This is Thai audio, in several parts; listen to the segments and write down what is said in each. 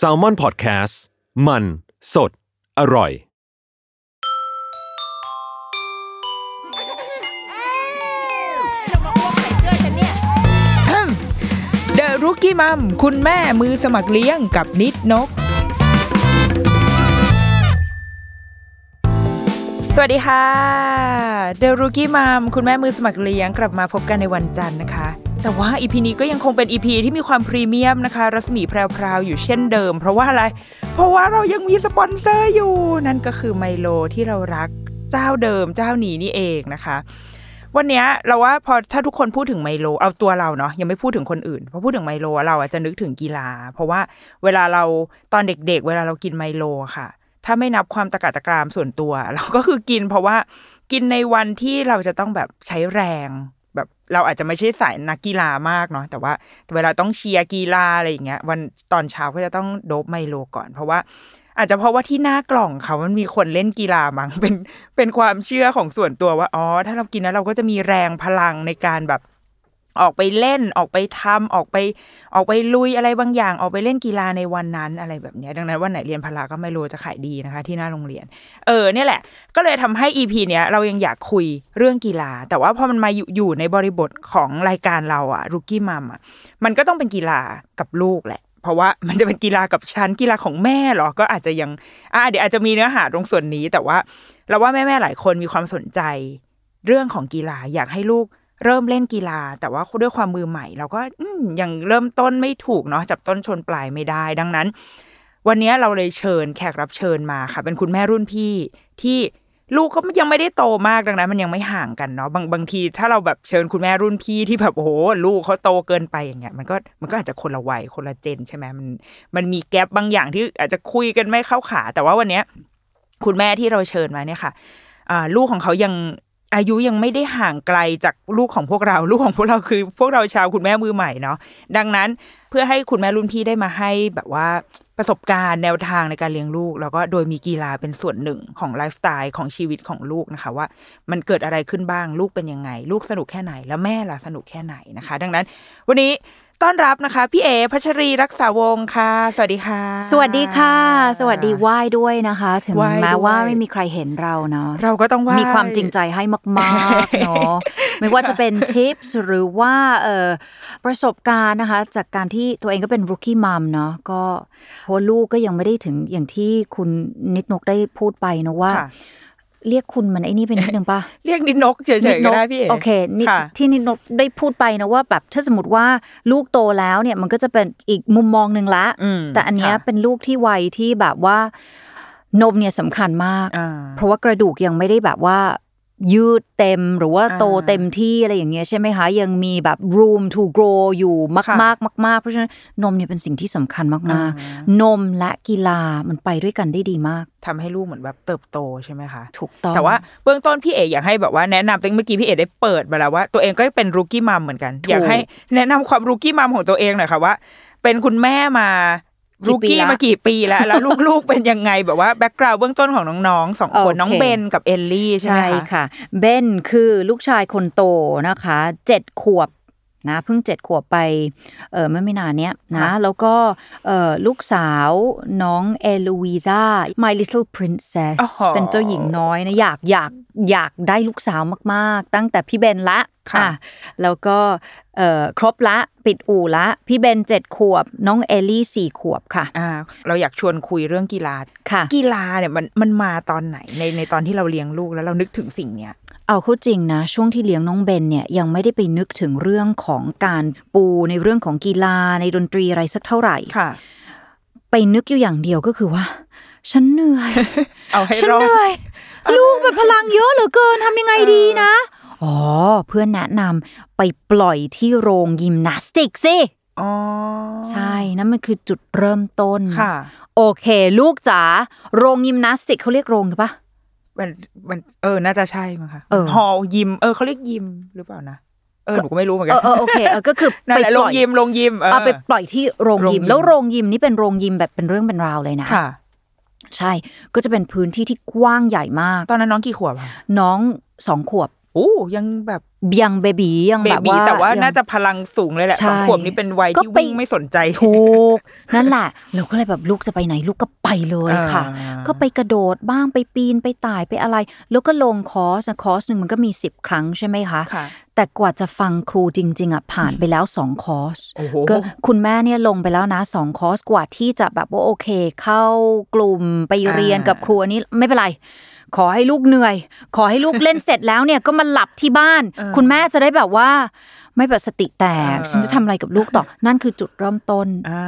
S a l ม o n PODCAST มัน สด อร่อย เดอะรุกี้มัมคุณแม่มือสมัครเลี้ยงกับนิดนก สวัสดีค่ะ The Rookie Mom คุณแม่มือสมัครเลี้ยงกลับมาพบกันในวันจันทร์นะคะ แต่ว่า EP นี้ก็ยังคงเป็น EP ที่มีความพรีเมียมนะคะ รัศมีแพรวๆอยู่เช่นเดิม เพราะว่าอะไร เพราะว่าเรายังมีสปอนเซอร์อยู่ นั่นก็คือไมโลที่เรารักเจ้าเดิมเจ้านี้นี่เองนะคะวันนี้เราว่าพอถ้าทุกคนพูดถึงไมโลเอาตัวเราเนาะยังไม่พูดถึงคนอื่นพอพูดถึงไมโลเราอาจจะนึกถึงกีฬา เพราะว่าเวลาเราตอนเด็กๆ เวลาเรากินไมโลค่ะ ถ้าไม่นับความตะกาตะกรามส่วนตัว เราก็คือกินเพราะว่ากินในวันที่เราจะต้องแบบใช้แรงแบบเราอาจจะไม่ใช่สายนักกีฬามากเนาะแต่ว่าเวลาต้องเชียร์กีฬาอะไรอย่างเงี้ย วันตอนเช้าก็จะต้องโดบไมโลก่อน เพราะว่า อาจจะเพราะว่าที่หน้ากล่องเขามันมีคนเล่นกีฬามั้งเป็นเป็นความเชื่อของส่วนตัวว่าอ๋อถ้าเรากินแล้วเราก็จะมีแรงพลังในการแบบ ออกไปเล่นออกไปทำออกไปออกไปลุยอะไรบางอย่าง ออกไปเล่นกีฬาในวันนั้นอะไรแบบนี้ดังนั้นวันไหนเรียนพละก็ไม่รู้จะขายดีนะคะ ที่หน้าโรงเรียน เออเนี่ยแหละ ก็เลยทำให้ EP เนี้ยเรายังอยากคุยเรื่องกีฬา แต่ว่าพอมันมาอยู่ยในบริบทของรายการเราอะรุกี้มัมอะมันก็ต้องเป็นกีฬากับลูกแหละ เพราะว่ามันจะเป็นกีฬากับชั้นกีฬาของแม่เหรอก็อาจจะยังอะเดี๋ยวอาจจะมีเนื้อหาตรงส่วนนี้ แต่ว่าเราว่าแม่ๆหลายคนมีความสนใจ เรื่องของกีฬาอยากให้ลูก เริ่มเล่นกีฬา แต่ว่าด้วยความมือใหม่ เราก็ยังเริ่มต้นไม่ถูกเนาะจับต้นชนปลายไม่ได้ ดังนั้น วันนี้เราเลยเชิญแขกรับเชิญมาค่ะ เป็นคุณแม่รุ่นพี่ที่ลูกก็ยังไม่ได้โตมากดังนั้น มันยังไม่ห่างกันเนาะบางบางที ถ้าเราแบบเชิญคุณแม่รุ่นพี่ที่แบบโอ้โหลูกเขาโตเกินไปอย่างเงี้ยมันก็มันก็อาจจะคนละวัยคนละเจนใช่ไหมมันมันมีแกลบบางอย่างที่อาจจะคุยกันไม่เข้าขา แต่ว่าวันเนี้ยคุณแม่ที่เราเชิญมาเนี่ยค่ะลูกของเขายัง อายุยังไม่ได้ห่างไกลจากลูกของพวกเรา ลูกของพวกเราคือ พวกเราชาวคุณแม่มือใหม่เนาะดังนั้นเพื่อให้คุณแม่รุ่นพี่ได้มาให้แบบว่าประสบการณ์แนวทางในการเลี้ยงลูก แล้วก็โดยมีกีฬาเป็นส่วนหนึ่งของไลฟ์สไตล์ของชีวิตของลูกนะคะ ว่ามันเกิดอะไรขึ้นบ้างลูกเป็นยังไง ลูกสนุกแค่ไหน แล้วแม่ล่ะสนุกแค่ไหนนะคะ ดังนั้น วันนี้ ต้อนรับนะคะ พี่เอพัชรีรักษาวงศ์ค่ะ สวัสดีค่ะ สวัสดีค่ะ สวัสดีไหว้ด้วยนะคะ ถึงไหว้แม้ว่าด้วยไม่มีใครเห็นเราเนาะเราก็ต้องไหว้มีความจริงใจให้มากๆเนาะไม่ว่าจะเป็นทิปส์หรือว่าเอ่อประสบการณ์นะคะ จากการที่ตัวเองก็เป็น rookie mom เนาะก็เพราะลูกก็ยังไม่ได้ถึงอย่างที่คุณนิดนกได้พูดไปนะว่าค่ะ เรียกคุณมันไอ้นี่เป็นนิดนึงป่ะเรียกนิดนกเฉยๆก็ได้พี่เอโอเคนี่ค่ะที่นิดนกได้พูดไปนะว่าแบบถ้าสมมติว่าลูกโตแล้วเนี่ยมันก็จะเป็นอีกมุมมองหนึ่งละอืมแต่อันเนี้ยค่ะเป็นลูกที่วัยที่แบบว่านมเนี่ยสำคัญมากอ่าเพราะว่ากระดูกยังไม่ได้แบบว่า ยืดเต็มหรือว่าอ่าโตเต็มที่อะไรอย่างเงี้ยใช่ไหมคะ ยังมีแบบ room to grow อยู่ค่ะมากๆมากๆ เพราะฉะนั้นนมเนี่ยเป็นสิ่งที่สำคัญมากอ่าๆนมและกีฬามันไปด้วยกันได้ดีมากทำให้ลูกเหมือนแบบเติบโตใช่ไหมคะ ถูกต้องแต่ว่าเบื้องต้นพี่เอกอยากให้แบบว่าแนะนำตั้งเมื่อกี้พี่เอกได้เปิดมาแล้วว่าตัวเองก็เป็นรูกี้มัมเหมือนกันถูกอยากให้แนะนำความ rookie mom ของตัวเองหน่อยค่ะว่า เป็นคุณแม่มากี่ รูปีกี้ละมากี่ปีแล้ว แล้วลูกๆเป็นยังไงแบบว่า background เบื้องต้นของน้องๆสองคนโอเคน้องเบนกับเอลลี่ใช่ไหมใช่คะค่ะเบนคือลูกชายคนโตนะคะเจ็ดขวบ นะเพิ่งเจ็ดขวบไปเออเมื่อไม่นานเนี้ยนะแล้วก็เออลูกสาวน้องเอลูวีซา My Little Princess อ๋อเป็นเจ้าหญิงน้อยนะอยากอยากอยากได้ลูกสาวมาก ๆ ตั้งแต่พี่เบนละค่ะอะแล้วก็เอ่อครบละปิดอู่ละ พี่เบนเจ็ดขวบ น้องเอลลี่สี่ขวบค่ะอ่าเราอยากชวนคุยเรื่องกีฬาค่ะ กีฬาเนี่ยมันมันมาตอนไหนในในตอนที่เราเลี้ยงลูกแล้วเรานึกถึงสิ่งเนี้ย เอาเข้าจริงนะ ช่วงที่เลี้ยงน้องเบนเนี่ยยังไม่ได้ไปนึกถึงเรื่องของการปูในเรื่องของกีฬาในดนตรีอะไรสักเท่าไหร่ค่ะ ไปนึกอยู่อย่างเดียวก็คือว่า ฉันเหนื่อยเอาให้ฉันรอดเหนื่อย ลูกแบบพลังเยอะเหลือเกินทำยังไงดีนะอ๋อ เพื่อนแนะนำไปปล่อยที่โรงยิมนาสติกสิอ๋อใช่ นั่นมันคือจุดเริ่มต้นค่ะ โอเค ลูกจ๋าโรงยิมนาสติกเขาเรียกโรงหรือปะ มันมันเออน่าจะใช่มั้งคะเออฮอลยิม เออเขาเรียกยิมหรือเปล่านะเออหนูก็ไม่รู้เหมือนเอกัอเออโอเคเออก็คือนั่นไปแหละปลล่งอยยิมลงยิมเออเอาไปปล่อยที่โรงโรงยิยิมมแล้วโรงยิมนี่เป็นโรงยิมแบบเป็นเรื่องเป็นราวเลยนะค่ะ ใช่ ก็จะเป็นพื้นที่ที่กว้างใหญ่มาก ตอนนั้นน้องกี่ขวบคะน้องสองขวบโอ้ยังแบบ ยังเบบียังเบแบบบีว่าแต่ว่ายังน่าจะพลังสูงเลยแหละใช่สองขวบนี้เป็นวัยก็ที่ไปวิ่งไม่สนใจถูกนั่นแหละเราก็เลยแบบลูกจะไปไหนลูกก็ไปเลยค่ะอ่าก็ไปกระโดดบ้างไปปีนไปไต่ไปอะไร แล้วก็ลงคอร์สนะคอร์สหนึ่งมันก็มี10ครั้งใช่ไหมคะค่ะแต่กว่าจะฟังครูจริง ๆอะผ่านไปแล้วสองคอร์สโอ้โหก็คุณแม่เนี่ยลงไปแล้วนะสองคอร์สกว่าที่จะแบบว่าโอเค เข้ากลุ่มไปเรียนกับครูอันนี้ไม่เป็นไรขอให้ลูกเหนื่อย ขอให้ลูกเล่นเสร็จแล้วเนี่ยก็มาหลับที่บ้านคุณแม่จะได้แบบว่าไม่แบบสติแตก ฉันจะทำอะไรกับลูกต่อ นั่นคือจุดเริ่มต้นอ่า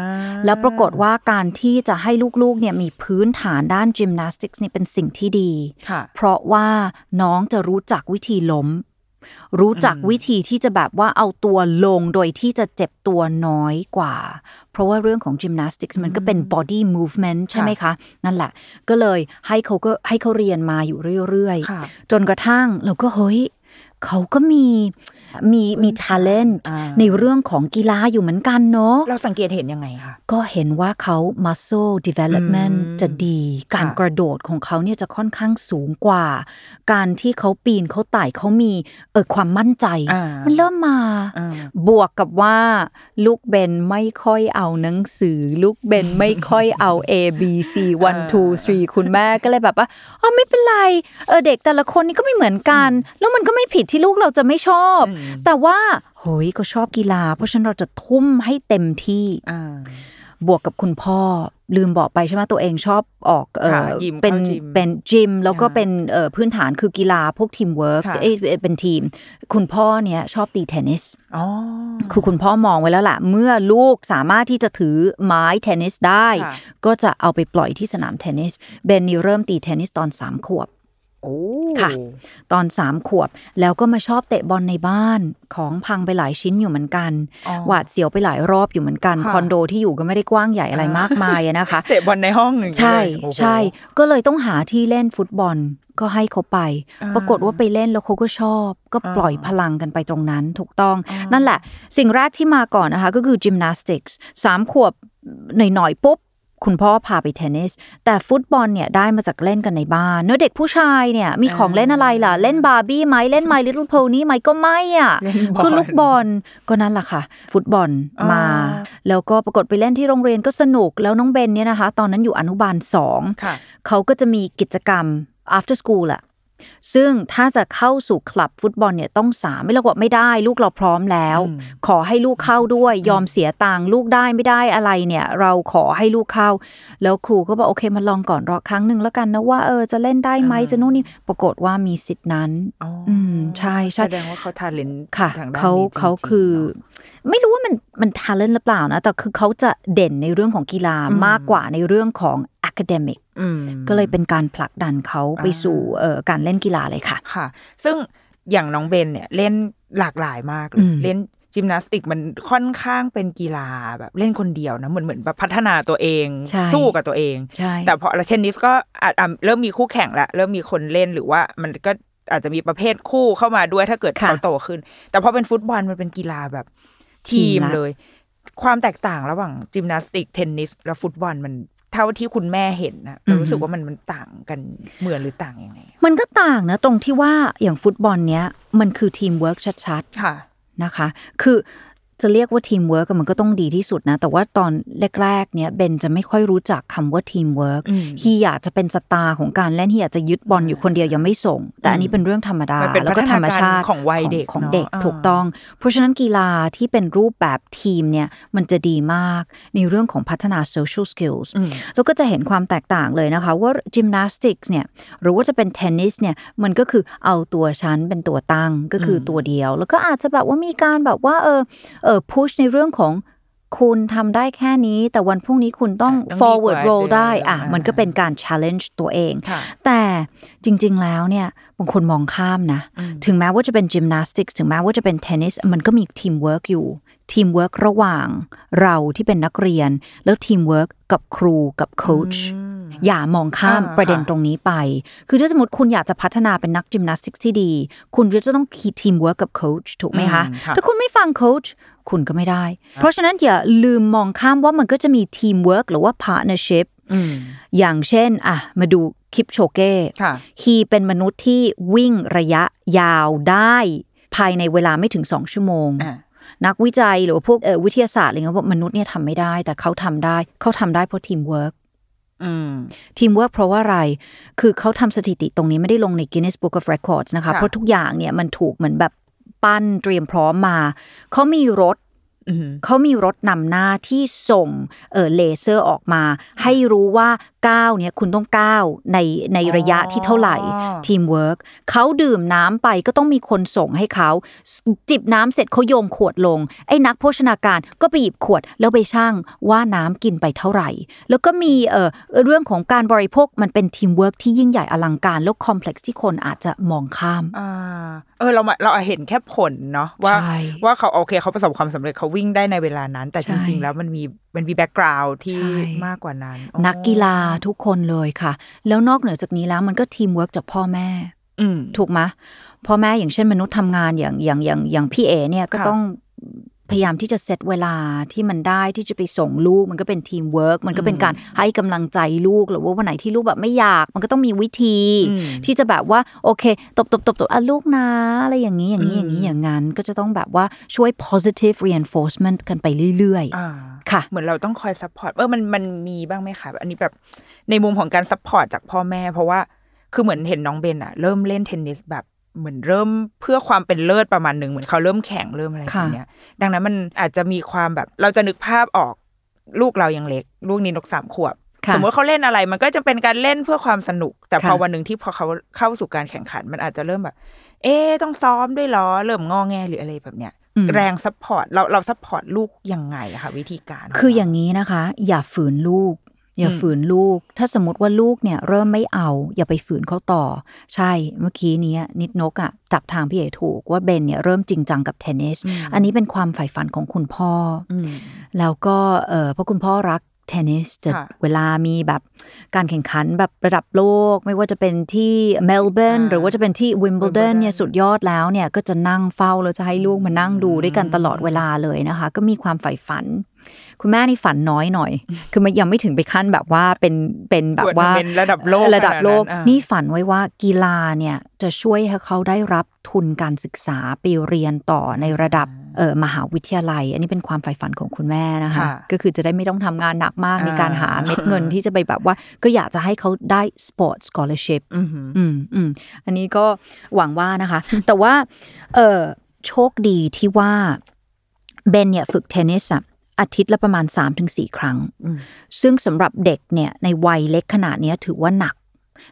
แล้วปรากฏว่าการที่จะให้ลูกๆเนี่ยมีพื้นฐานด้านจิมนาสติกส์นี่เป็นสิ่งที่ดีค่ะเพราะว่าน้องจะรู้จักวิธีล้ม รู้จักวิธีที่จะแบบว่าเอาตัวลงโดยที่จะเจ็บตัวน้อยกว่า เพราะว่าเรื่องของจิมนาสติกส์มันก็เป็น body movement ใช่ไหมคะ นั่นแหละ ก็เลยให้เขาก็ให้เขาเรียนมาอยู่เรื่อยค่ะๆจนกระทั่งเราก็เฮ้ย เขาก็มี มีมี talent อ่าในเรื่องของกีฬาอยู่เหมือนกันเนาะเราสังเกตเห็นยังไงคะก็เห็นว่าเขา muscle development อืมจะดี การค่ะกระโดดของเขาเนี่ยจะค่อนข้างสูงกว่า การที่เขาปีนเขาไต่เขามีเออความมั่นใจอ่ามันเริ่มมาอ่าบวกกับว่าลูกเบนไม่ค่อยเอาหนังสือ ลูกเบนไม่ค่อยเอา A B C 1 2 3 คุณแม่ก็เลยแบบว่าอ๋อไม่เป็นไรเออเด็กแต่ละคนนี่ก็ไม่เหมือนกัน แล้วมันก็ไม่ผิดที่ลูกเราจะไม่ชอบแต่ว่าเฮ้ยก็ชอบกีฬา เพราะฉะนั้นเราจะทุ่มให้เต็มที่อ่าบวกกับคุณพ่อลืมบอกไปใช่ไหมตัวเองชอบออกเออค่ะยิมเป็นเข้าจิมเป็นจิมแล้วก็ค่ะเป็นเอ่อพื้นฐานคือกีฬาพวกทีมเวิร์กค่ะเอ้ยเป็นทีม คุณพ่อเนี่ยชอบตีเทนนิสอ๋อคือคุณพ่อมองไว้แล้วล่ะ เมื่อลูกสามารถที่จะถือไม้เทนนิสได้ค่ะก็จะเอาไปปล่อยที่สนามเทนนิสเบนเนี่ยเริ่มตีเทนนิสตอนสามขวบโอ้ ค่ะ ตอนสามขวบแล้วก็มาชอบเตะบอลในบ้านของพังไปหลายชิ้นอยู่เหมือนกันอ๋อหวาดเสียวไปหลายรอบอยู่เหมือนกันค่ะคอนโดที่อยู่ก็ไม่ได้กว้างใหญ่อะไรมากมายอะนะคะ เตะบอลในห้องหนึ่งใช่เลยโอ้โหใช่ ก็เลยต้องหาที่เล่นฟุตบอลก็ให้เขาไปอ่าปรากฏว่าไปเล่นแล้วเขาก็ชอบ ก็ปล่อยอ่าพลังกันไปตรงนั้นถูกต้อง นั่นแหละ สิ่งแรกที่มาก่อนนะคะ ก็คือจิมนาสติกส์สามขวบหน่อยๆ ปุ๊บ คุณพ่อพาไปเทนนิส แต่ฟุตบอลเนี่ยได้มาจากเล่นกันในบ้านเนื้อะเด็กผู้ชายเนี่ยมีของเล่นอะไรล่ะ เล่นบาร์บี้ไหมเล่น My Little Pony ไหมก็ไม่อะเล่นบอลคือลูกบอลก็นั่นแหละค่ะ ฟุตบอลมาอ่าแล้วก็ปรากฏไปเล่นที่โรงเรียนก็สนุกแล้วน้องเบนเนี่ยนะคะ ตอนนั้นอยู่อนุบาลสองค่ะเขาก็จะมีกิจกรรม after school แหละ ซึ่งถ้าจะเข้าสู่คลับฟุตบอลเนี่ยต้องสามไม่เราบอกไม่ได้ ลูกเราพร้อมแล้ว ขอให้ลูกเข้าด้วยยอมเสียตังค์ลูกได้ไม่ได้อะไรเนี่ย เราขอให้ลูกเข้า แล้วครูก็บอกโอเคมาลองก่อนรอครั้งหนึ่งแล้วกันนะว่าเออจะเล่นได้ไหมจะนู่นนี่ปรากฏว่ามีสิทธินั้นอ๋อออืมใช่ใช่แสดงว่าเขาทาเลนค่ะทางด้านเขานี้จริงๆเขาคือเนอะ ไม่รู้ว่ามันมันท ALENT หรือเปล่านะ แต่คือเขาจะเด่นในเรื่องของกีฬามากกว่าในเรื่องของ academic อืมก็เลยเป็นการผลักดันเขาไปสู่เอ่อการเล่นกีฬาเลยค่ะค่ะ ซึ่งอย่างน้องเบนเนี่ยเล่นหลากหลายมากเลอืยมเล่นจิมนาสติกมันค่อนข้างเป็นกีฬาแบบเล่นคนเดียวนะเหมือนเหมือนแบบพัฒนาตัวเองใช่สู้กับตัวเองใช่แต่พอแล้วเทนนิสก็อาจอะเริ่มมีคู่แข่งละเริ่มมีคนเล่นหรือว่ามันก็อาจจะมีประเภทคู่เข้ามาด้วยถ้าเกิดค่ะเขาโตขึ้น แต่พอเป็นฟุตบอลมันเป็นกีฬาแบบ ทีมทีมละเลย ความแตกต่างระหว่างจิมนาสติกเทนนิสและฟุตบอลมันเท่าที่คุณแม่เห็นนะเรารู้สึกว่ามันมันต่างกันเหมือนหรือต่างยังไงมันก็ต่างนะตรงที่ว่าอย่างฟุตบอลเนี้ยมันคือทีมเวิร์กชัดค่ะๆนะคะ คือ จะเรียกว่าทีมเวิร์กมันก็ต้องดีที่สุดนะ แต่ว่าตอนแรกๆ เนี่ยเบนจะไม่ค่อยรู้จักคำว่า teamwork he อยากจะเป็น star ของการเล่น he อยากจะยึดบอลอยู่คนเดียวยังไม่ส่ง แต่อันนี้เป็นเรื่องธรรมดามันเป็นแล้วก็ธรรมชาติพัฒนาการของวัยเด็กของเนอะเด็กอ่าถูกต้อง เพราะฉะนั้นกีฬาที่เป็นรูปแบบทีมเนี่ยมันจะดีมากในเรื่องของพัฒนา social skills แล้วก็จะเห็นความแตกต่างเลยนะคะ ว่า gymnastics เนี่ยหรือว่าจะเป็นเทนนิสเนี่ยมันก็คือเอาตัวฉันเป็นตัวตั้งก็คือตัวเดียว แล้วก็อาจจะแบบว่ามีการแบบว่าเออเออ push ในเรื่องของคุณทำได้แค่นี้ แต่วันพรุ่งนี้คุณต้องต้องดีกว่า forward roll ได้อะอ่ามันมันก็เป็นการ challenge ตัวเองค่ะแต่จริง ๆ แล้วเนี่ยบางคนมองข้ามนะ ถึงแม้ว่าจะเป็น gymnastics ถึงแม้ว่าจะเป็นเทนนิสมันก็มีทีมเวิร์กอยู่ทีมเวิร์กระหว่างเราที่เป็นนักเรียน แล้วทีมเวิร์กกับครูกับโค้ชอย่ามองข้ามอ่าประเด็นค่ะตรงนี้ไป คือถ้าสมมติคุณอยากจะพัฒนาเป็นนักจิมนาสติกที่ดี คุณก็จะต้อง keep teamwork กับโค้ชถูกไหมคะอืมค่ะถ้าคุณไม่ฟังโค้ช คุณก็ไม่ได้ เพราะฉะนั้นอย่าลืมมองข้ามว่ามันก็จะมีทีมเวิร์กหรือว่าพาร์ n เนอร์ชิพอืมอย่างเช่นอะมาดูคิปโชเก้ค่ะ he เป็นมนุษย์ที่วิ่งระยะยาวได้ ภายในเวลาไม่ถึง2ชั่วโมงอ่านักวิจัยหรือว่าพวกเอ่อวิทยาศาสตร์อะไรเงี้ยว่ามนุษย์เนี่ยทำไม่ได้ แต่เขาทำได้เขาทำได้เพราะทีมเวิร์กอืมทีมเวิร์กเพราะว่าอะไร คือเขาทำสถิติตรงนี้ไม่ได้ลงใน Guinness Book of Records นะคะค่ะเพราะทุกอย่างเนี่ยมันถูกเหมือนแบบ ปั้นเตรียมพร้อมมา เขามีรถอืมเขามีรถนำหน้าที่ส่งเออเลเซอร์ออกมา ให้รู้ว่า ก้าวเนี่ยคุณต้องก้าวในในระยะที่เท่าไหร่ทีมเวิร์กเขาดื่มน้ำไปก็ต้องมีคนส่งให้เขา จิบน้ำเสร็จเขาโยนขวดลง ไอ้นักโภชนาการก็ไปหยิบขวดแล้วไปชั่งว่าน้ำกินไปเท่าไหร่ แล้วก็มีเออเรื่องของการบริโภคมันเป็นทีมเวิร์กที่ยิ่งใหญ่อลังการแล้ว complex ที่คนอาจจะมองข้ามอ่าเออเรามาเราเห็นแค่ผลเนาะว่าใช่ว่าเขาโอเคเขาประสบความสำเร็จเขาวิ่งได้ในเวลานั้น แต่ใช่จริง ๆ แล้วมันมี มันมี background ที่ใช่มากกว่านั้น นักกีฬาทุกคนเลยค่ะ แล้วนอกเหนือจากนี้แล้วมันก็ทีมเวิร์กจากพ่อแม่อืมถูกไหมพ่อแม่อย่างเช่นมนุษย์ทำงานอย่างอย่างอย่างอย่างพี่เอเนี่ยก็ค่ะต้อง พยายามที่จะเซตเวลาที่มันได้ที่จะไปส่งลูก มันก็เป็นทีมเวิร์กมันก็เป็นการให้กำลังใจลูกหรือว่าวันไหนที่ลูกแบบไม่อยาก มันก็ต้องมีวิธี ที่จะแบบว่าโอเค ตบตบตบตบอะลูกนะอะไรอย่างนี้อย่างนี้อย่างนี้อย่างนั้น ก็จะต้องแบบว่าช่วย positive reinforcement กันไปเรื่อยอ่าๆค่ะ เหมือนเราต้องคอย support เออมันมันมีบ้างไหมคะอันนี้แบบในมุมของการ support จากพ่อแม่ เพราะว่าคือเหมือนเห็นน้องเบนอะเริ่มเล่นเทนนิสแบบ เหมือนเริ่มเพื่อความเป็นเลิศประมาณหนึ่งเหมือนเขาเริ่มแข่งเริ่มอะไรแบบเนี้ยดังนั้นมันอาจจะมีความแบบ เราจะนึกภาพออกลูกเรายังเล็ก ลูกนิดนกสามขวบค่ะสมมติเขาเล่นอะไร มันก็จะเป็นการเล่นเพื่อความสนุก แต่พอค่ะวันหนึ่งที่พอเขาเข้าสู่การแข่งขัน มันอาจจะเริ่มแบบ เอ๊ะต้องซ้อมด้วยเหรอเริ่มงอแงหรืออะไรแบบเนี้ยแรง support เราเรา support ลูกยังไงอะคะวิธีการ คืออย่างนี้นะคะ อย่าฝืนลูก อย่าฝืนลูก ถ้าสมมติว่าลูกเนี่ย เริ่มไม่เอา อย่าไปฝืนเขาต่อ ใช่เมื่อกี้เนี้ยนิดนกอะ่ะจับทางพี่เอถูกว่าเบนเนี่ยเริ่มจริงจังกับเทนนิส อันนี้เป็นความใฝ่ฝันของคุณพ่ออืมแล้วก็เออเพราะคุณพ่อรัก เทนนิสจะค่ะเวลามีแบบการแข่งขันแบบระดับโลก ไม่ว่าจะเป็นที่เมลเบิร์นอ่าหรือว่าจะเป็นที่วิมเบิลดัน Wimbledon เนี่ยสุดยอดแล้วเนี่ยก็จะนั่งเฝ้าแล้วจะให้ลูกมานั่งดูด้วยกันตลอดเวลาเลยนะคะ ก็มีความใฝ่ฝัน คุณแม่นี่ฝันน้อยหน่อย คือมันยังไม่ถึงไปขั้นแบบว่าเป็นเป็นแบบว่าทัวร์นาเมนต์ระดับโลกระดับโลกขนาดนั้นอ่านี่ฝันไว้ว่ากีฬาเนี่ยจะช่วยให้เขาได้รับทุนการศึกษาไปเรียนต่อในระดับเออ มหาวิทยาลัย อันนี้เป็นความใฝ่ฝันของคุณแม่นะคะค่ะก็คือจะได้ไม่ต้องทำงานหนักมากอ่าในการหาเม็ดเงินที่จะไปแบบว่า ก็อยากจะให้เขาได้ sport scholarship อือหืออืมอืมอันนี้ก็หวังว่านะคะ แต่ว่าเออโชคดีที่ว่าเบนเนี่ยฝึกเทนนิสอะอาทิตย์ละประมาณ 3-4 ครั้ง ซึ่งสำหรับเด็กเนี่ยในวัยเล็กขนาดเนี้ยถือว่าหนัก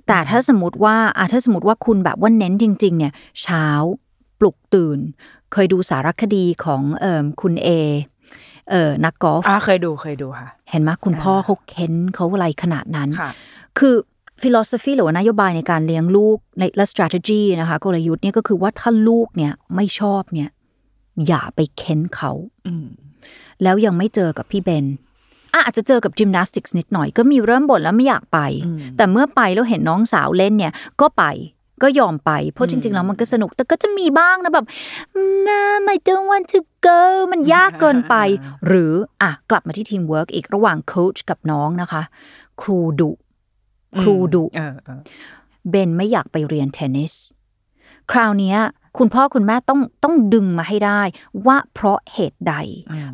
แต่ถ้าสมมติว่าอะถ้าสมมติว่าคุณแบบว่าเน้นจริง ๆ เนี่ย เช้า ปลุกตื่น เคยดูสารคดีของเอ่อคุณเอเออนักกอล์ฟอ่าเคยดูเคยดูค่ะ เห็นไหมคุณพ่อเขาเค้นเขาอะไรขนาดนั้นค่ะคือฟิโล o ฟีหรือว่านโยบายในการเลี้ยงลูกในและ strategy นะคะกลยุทธ์เนี่ยก็คือว่าถ้าลูกเนี่ยไม่ชอบเนี่ย อย่าไปเค้นเขาอืมแล้วยังไม่เจอกับพี่เบนอะอาจจะเจอกับจิมนาสติกส์นิดหน่อยก็มีเริ่มบ่นแล้วไม่อยากไป แต่เมื่อไปแล้วเห็นน้องสาวเล่นเนี่ย ก็ไป ก็ยอมไป เพราะจริง ๆ แล้วมันก็สนุก แต่ก็จะมีบ้างนะแบบ Mom I don't want to go มันยากเกินไป หรืออะกลับมาที่ทีมเวิร์กอีกระหว่างโค้ชกับน้องนะคะ ครูดุ ครูดุเออเออเบนไม่อยากไปเรียนเทนนิสคราวเนี้ยคุณพ่อคุณแม่ต้องต้องดึงมาให้ได้ ว่าเพราะเหตุใด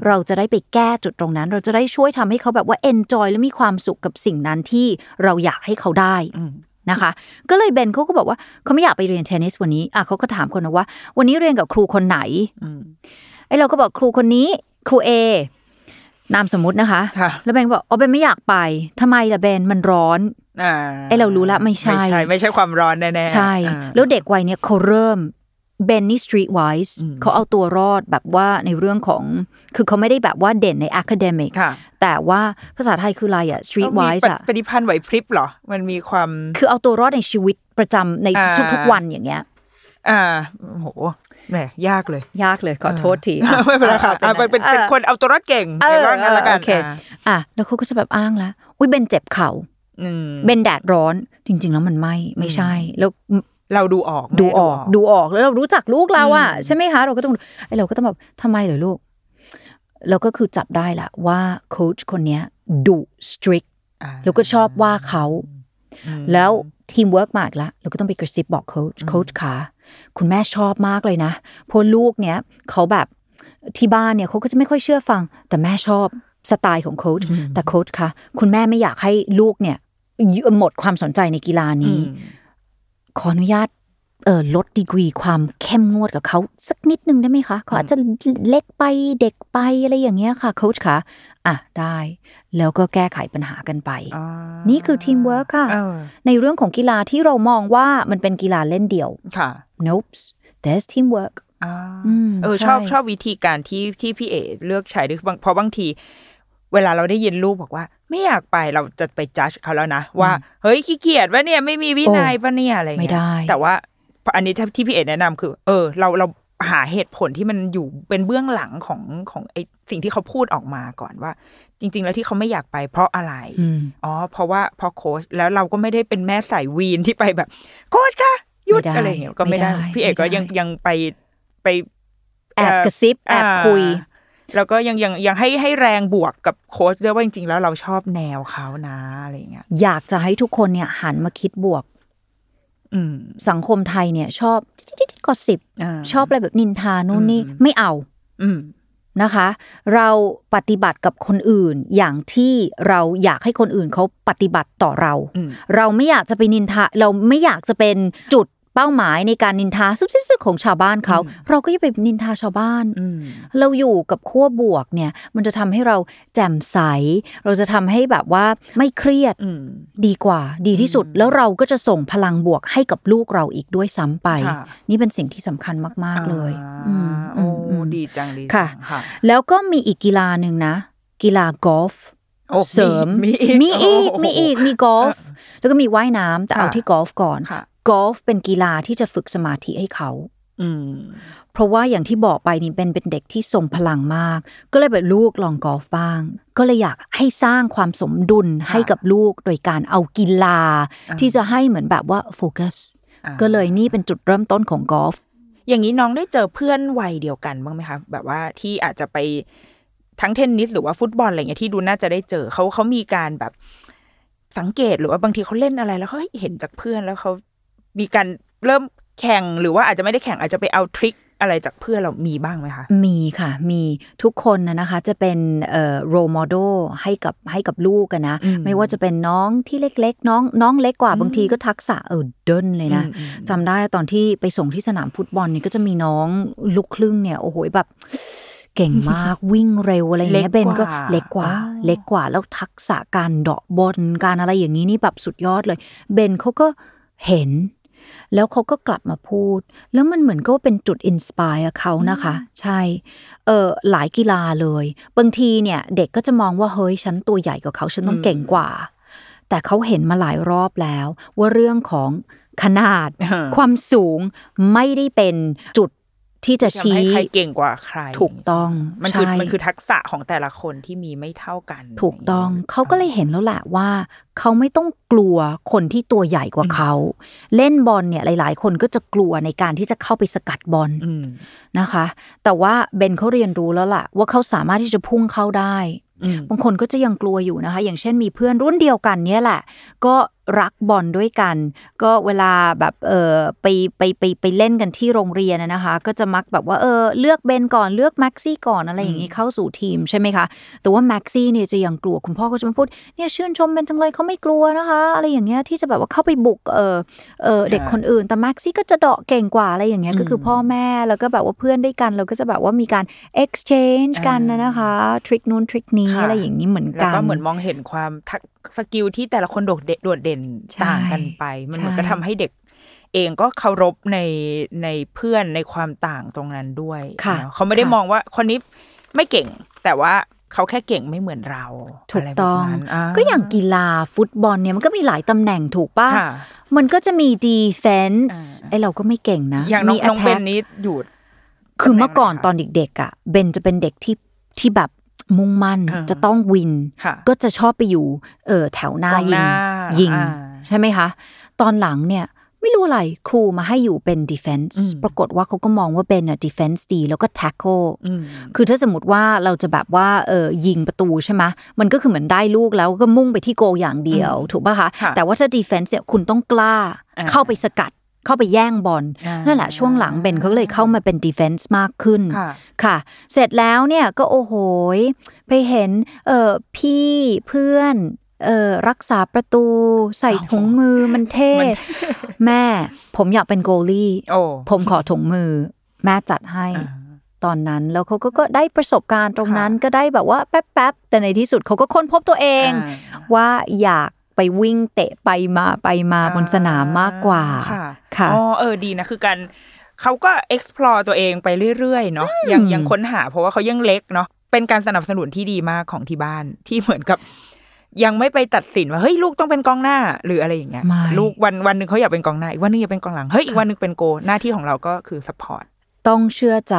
เราจะได้ไปแก้จุดตรงนั้น เราจะได้ช่วยทำให้เขาแบบว่า enjoy และมีความสุขกับสิ่งนั้นที่เราอยากให้เขาได้ นะคะ ก็เลยเบนเขาก็บอกว่าเขาไม่อยากไปเรียนเทนนิสวันนี้อะเขาก็ถามคนนะว่า วันนี้เรียนกับครูคนไหนไอ้เราก็บอกครูคนนี้ ครูเอนามสมมุตินะคะค่ะแล้วเบนก็บอกอ๋อเบนไม่อยากไปทำไมล่ะเบนมันร้อนอ่าไอ้เรารู้ละไม่ใช่ ไม่ใช่ ไม่ใช่ความร้อนแน่ๆใช่อ่าแล้วเด็กวัยเนี้ยเขาเริ่ม เบนนี่สตรีทไวส์เขาเอาตัวรอดแบบว่าในเรื่องของ คือเขาไม่ได้แบบว่าเด่นใน academic ค่ะแต่ว่าภาษาไทยคืออะไรอะ street มี wise อะปฏิพันธ์ไหวพริบเหรอ มันมีความ คือเอาตัวรอดในชีวิตประจำในอ่าทุกๆวันอย่างเงี้ย อ่าโหแหมยากเลย ยากเลยขอโทษทีไม่เป็นไรค่ะอะเป็นเป็นเป็นคนเอาตัวรอดเก่งเออเดี๋ยวว่างั้นละกันโอเคอ่าอะแล้วเขาก็จะแบบอ้างแล้วอุ้ยเบนเจ็บเข่าอืมเบนแดดร้อนจริง ๆ แล้วมันไม่ไม่ใช่ แล้ว เราดูออกดูแม่ออก ดูออกแล้วเรารู้จักลูกเราอะใช่ไหมคะเราก็ต้องไอเราก็ต้องแบบทำไมเหรอลูก เราก็คือจับได้แหละว่าโค้ชคนเนี้ยดุ strict อ่าแล้วก็ชอบว่าเขาแล้วทีมเวิร์กมาอีกละเราก็ต้องไปกระซิบบอกโค้ชโค้ชขาคุณแม่ชอบมากเลยนะเพราะลูกเนี้ยเขาแบบที่บ้านเนี่ยเขาก็จะไม่ค่อยเชื่อฟัง แต่แม่ชอบสไตล์ของโค้ชแต่โค้ชคะคุณแม่ไม่อยากให้ลูกเนี่ยหมดความสนใจในกีฬานี้ ขออนุญาตเออลดดีกรีความเข้มงวดกับเขาสักนิดนึงได้ไหมคะเขาอาจจะเล็กไปเด็กไปอะไรอย่างเงี้ยค่ะโค้ชคะอะได้ แล้วก็แก้ไขปัญหากันไปอ่านี่คือทีมเวิร์คค่ะเออในเรื่องของกีฬาที่เรามองว่ามันเป็นกีฬาเล่นเดี่ยวค่ะ nope there's teamwork อ่าอืมเออใช่ชอบชอบวิธีการที่ที่พี่เอเลือกใช้ด้วยบางเพราะบางที เวลาเราได้ยินลูกบอกว่า ไม่อยากไปเราจะไปจัดเขาแล้วนะ ว่า เฮ้ยขี้เกียจวะเนี่ยไม่มีวินัยปะเนี่ยอะไรเงี้ยไม่ได้แต่ว่าอันนี้ที่พี่เอแนะนำคือ เออ เราเราหาเหตุผลที่มันอยู่เป็นเบื้องหลังของของไอสิ่งที่เขาพูดออกมาก่อนว่า จริง ๆ แล้วที่เขาไม่อยากไปเพราะอะไรอืมอ๋อเพราะว่าพอโค้ชแล้วเราก็ไม่ได้เป็นแม่สายวีนที่ไปแบบ โค้ชคะหยุดไม่ได้อะไรอย่างเงี้ยก็ไม่ได้ไม่ได้พี่เอกก็ไม่ได้ยังยังไปไปแอบกระซิบแอบคุยอ่า แล้วก็ยังยังยังให้ให้แรงบวกกับโค้ชด้วยว่าจริง ๆ แล้วเราชอบแนวเขานะอะไรอย่างเงี้ยอยากจะให้ทุกคนเนี่ยหันมาคิดบวกอืมสังคมไทยเนี่ย ชอบกอสิบอ่าชอบอะไรแบบนินทานู่นนี่อืมไม่เอาอืมนะคะ เราปฏิบัติกับคนอื่น อย่างที่เราอยากให้คนอื่นเขาปฏิบัติต่อเราอืมเราไม่อยากจะไปนินทา เราไม่อยากจะเป็นจุด เป้าหมายในการนินทาซุบซิบซิบของชาวบ้านเขา เราก็อย่าไปนินทาชาวบ้านอืมเราอยู่กับขั้วบวกเนี่ยมันจะทำให้เราแจ่มใส เราจะทำให้แบบว่าไม่เครียดอืมดีกว่า ดีที่สุดแล้วเราก็จะส่งพลังบวกให้กับลูกเราอีกด้วยซ้ำไปค่ะนี่เป็นสิ่งที่สำคัญมาก ๆเลยอ่าอืมโอ้อืมดีจังดีจังค่ะค่ะ แล้วก็มีอีกกีฬาหนึ่งนะ กีฬากอล์ฟโอ้เสริมมีอีกมีอีกโอ้โหมีอีกมีกอล์ฟแล้วก็มีว่ายน้ำแต่เอาค่ะที่กอล์ฟก่อนค่ะ กอล์ฟเป็นกีฬาที่จะฝึกสมาธิให้เขาอืมเพราะว่าอย่างที่บอกไปนี่เป็นเป็นเด็กที่ทรงพลังมาก ก็เลยแบบลูกลองกอล์ฟบ้าง ก็เลยอยากให้สร้างความสมดุลให้กับลูกโดยการเอากีฬา ที่จะให้เหมือนแบบว่าโฟกัสอ่าก็เลยนี่เป็นจุดเริ่มต้นของกอล์ฟอย่างนี้น้องได้เจอเพื่อนวัยเดียวกันบ้างไหมคะแบบว่าที่อาจจะไปทั้งเทนนิสหรือว่าฟุตบอลอะไรเงี้ยที่ดูน่าจะได้เจอเขาเขามีการแบบสังเกตหรือว่าบางทีเขาเล่นอะไรแล้วเขาเฮ้ยเห็นจากเพื่อนแล้วเขา มีการเริ่มแข่งหรือว่าอาจจะไม่ได้แข่งอาจจะไปเอาทริคอะไรจากเพื่อนเรามีบ้างไหมคะ มีค่ะ มีทุกคนนะนะคะ จะเป็นเอ่อ role model ให้กับให้กับลูกกันนะอืมไม่ว่าจะเป็นน้องที่เล็กๆ น้องน้องเล็กกว่าบางทีก็ทักษะเออเดินเลยนะอืมอืมจำได้ตอนที่ไปส่งที่สนามฟุตบอลนี่ก็จะมีน้องลูกครึ่งเนี่ยโอ้โหแบบเก่งมากวิ่งเร็วอะไรอย่างเงี้ยเล็เบกนก็กว่าเล็กกว่าอ๋อเล็กกว่าแล้วทักษะการเดาะบอลการอะไรอย่างนี้นี่แบบสุดยอดเลยเบนเขาก็เห็น แล้วเขาก็กลับมาพูด แล้วมันเหมือนก็เป็นจุดอินสปายเขานะคะ ใช่เออหลายกีฬาเลย บางทีเนี่ย เด็กก็จะมองว่าเฮ้ยฉันตัวใหญ่กว่าเขาฉันต้องเก่งกว่า แต่เขาเห็นมาหลายรอบแล้ว ว่าเรื่องของขนาดอ่าความสูงไม่ได้เป็นจุด ที่จะทำชี้ให้ใครเก่งกว่าใคร ถูกต้องมันคือใช่มันคือทักษะของแต่ละคนที่มีไม่เท่ากัน ถูกต้องเขาก็เลยเห็นแล้วแหละว่า เขาไม่ต้องกลัวคนที่ตัวใหญ่กว่าเขา เล่นบอลเนี่ยหลาย ๆ คนก็จะกลัวในการที่จะเข้าไปสกัดบอลอืมนะคะ แต่ว่าเบนเขาเรียนรู้แล้วล่ะ ว่าเขาสามารถที่จะพุ่งเข้าได้อืมบางคนก็จะยังกลัวอยู่นะคะ อย่างเช่นมีเพื่อนรุ่นเดียวกันเนี่ยแหละ ก็ รักบอลด้วยกัน ก็เวลาแบบเออไปไปไปไปเล่นกันที่โรงเรียนนะนะคะ ก็จะมักแบบว่าเออเลือกเบนก่อนเลือกแม็กซี่ก่อนอะไรอย่างนี้เข้าสู่ทีมใช่ไหมคะ แต่ว่าแม็กซี่เนี่ยจะยังกลัวคุณพ่อก็จะมาพูดเนี่ยชื่นชมเบนจังเลยเขาไม่กลัวนะคะ อะไรอย่างเงี้ยที่จะแบบว่าเข้าไปบุกเออเออเด็กคนอื่น แต่แม็กซี่ก็จะเดาะเก่งกว่าอะไรอย่างเงี้ยก็คือพ่อแม่แล้วก็แบบว่าเพื่อนด้วยกันเราก็จะแบบว่ามีการ exchange กันนะนะคะทริคนู้นทริคนี้ค่ะอะไรอย่างนี้เหมือนแล้วกันก็เหมือนมองเห็นความทักสกิลที่แต่ละคนโดดเด่นโดดเด่นใช่ต่างกันไป มันเหมือนใช่ก็ทำให้เด็กเองก็เคารพในในเพื่อนในความต่างตรงนั้นด้วยค่ะเนอะเขาไม่ได้ค่ะมองว่าคนนี้ไม่เก่ง แต่ว่าเขาแค่เก่งไม่เหมือนเราถูกะไรแบบต้องนั้นก็อย่างกีฬาฟุตบอลเนี่ยมันก็มีหลายตำแหน่งถูกป่ะค่ะมันก็จะมี defense ไอเราก็ไม่เก่งนะ อย่างน้องมีน้องเบ attack นนี้อยู่ คือเมื่อก่อนตำแหน่งไหนคะตอนเด็กๆอะ เบนจะเป็นเด็กที่ที่แบบ มุ่งมั่นอ่าจะต้องวินค่ะก็จะชอบไปอยู่ เออแถวหน้ากองหยิงน้ายิงอ่าใช่ไหมคะ ตอนหลังเนี่ยไม่รู้อะไรครูมาให้อยู่เป็น defense ปรากฏว่าเขาก็มองว่าเป็นอะ defense ดีแล้วก็ tackle อืมคือถ้าสมมติว่าเราจะแบบว่าเออยิงประตูใช่ไหมมันก็คือเหมือนได้ลูกแล้วก็มุ่งไปที่โกลอย่างเดียว ถูกป่ะคะค่ะแต่ว่าถ้า defense เนี่ยคุณต้องกล้าอ่าเข้าไปสกัด เข้าไปแย่งบอลอ่านั่นั่นแหละช่วงหลังเบนเขาเลยเข้ามาเป็น defense มากขึ้นค่ะค่ะ เสร็จแล้วเนี่ยก็โอ้โหยไปเห็นเออพี่เพื่อนเออรักษาประตูใส่ถุงมือมันเท่ แม่ ผมอยากเป็นโกลี่โอ้ผมขอถุงมือ แม่จัดให้อ่าตอนนั้นแล้วเขาก็ก็ได้ประสบการณ์ตรงนั้นค่ะก็ได้แบบว่าแป๊บๆแต่ในที่สุดเขาก็ค้นพบตัวเองอ่าว่าอยาก ไปวิ่งเตะไปมาไปมาบนสนามมากกว่าค่ะค่ะอ๋อเออดีนะคือการเขาก็ explore ตัวเองไปเรื่อยๆเนาะยังยังค้นหาเพราะว่าเขายังเล็กเนาะเป็นการสนับสนุนที่ดีมากของที่บ้านที่เหมือนกับ ยังไม่ไปตัดสินว่าเฮ้ยลูกต้องเป็นกองหน้าหรืออะไรอย่างเงี้ยไม่ลูกวันวันหนึ่งเขาอยากเป็นกองหน้าอีกวันหนึงอยากเป็นกองหลังเฮ้ยอีกวันหนึงเป็นโกหน้าที่ของเราก็คือ support ต้องเชื่อใจ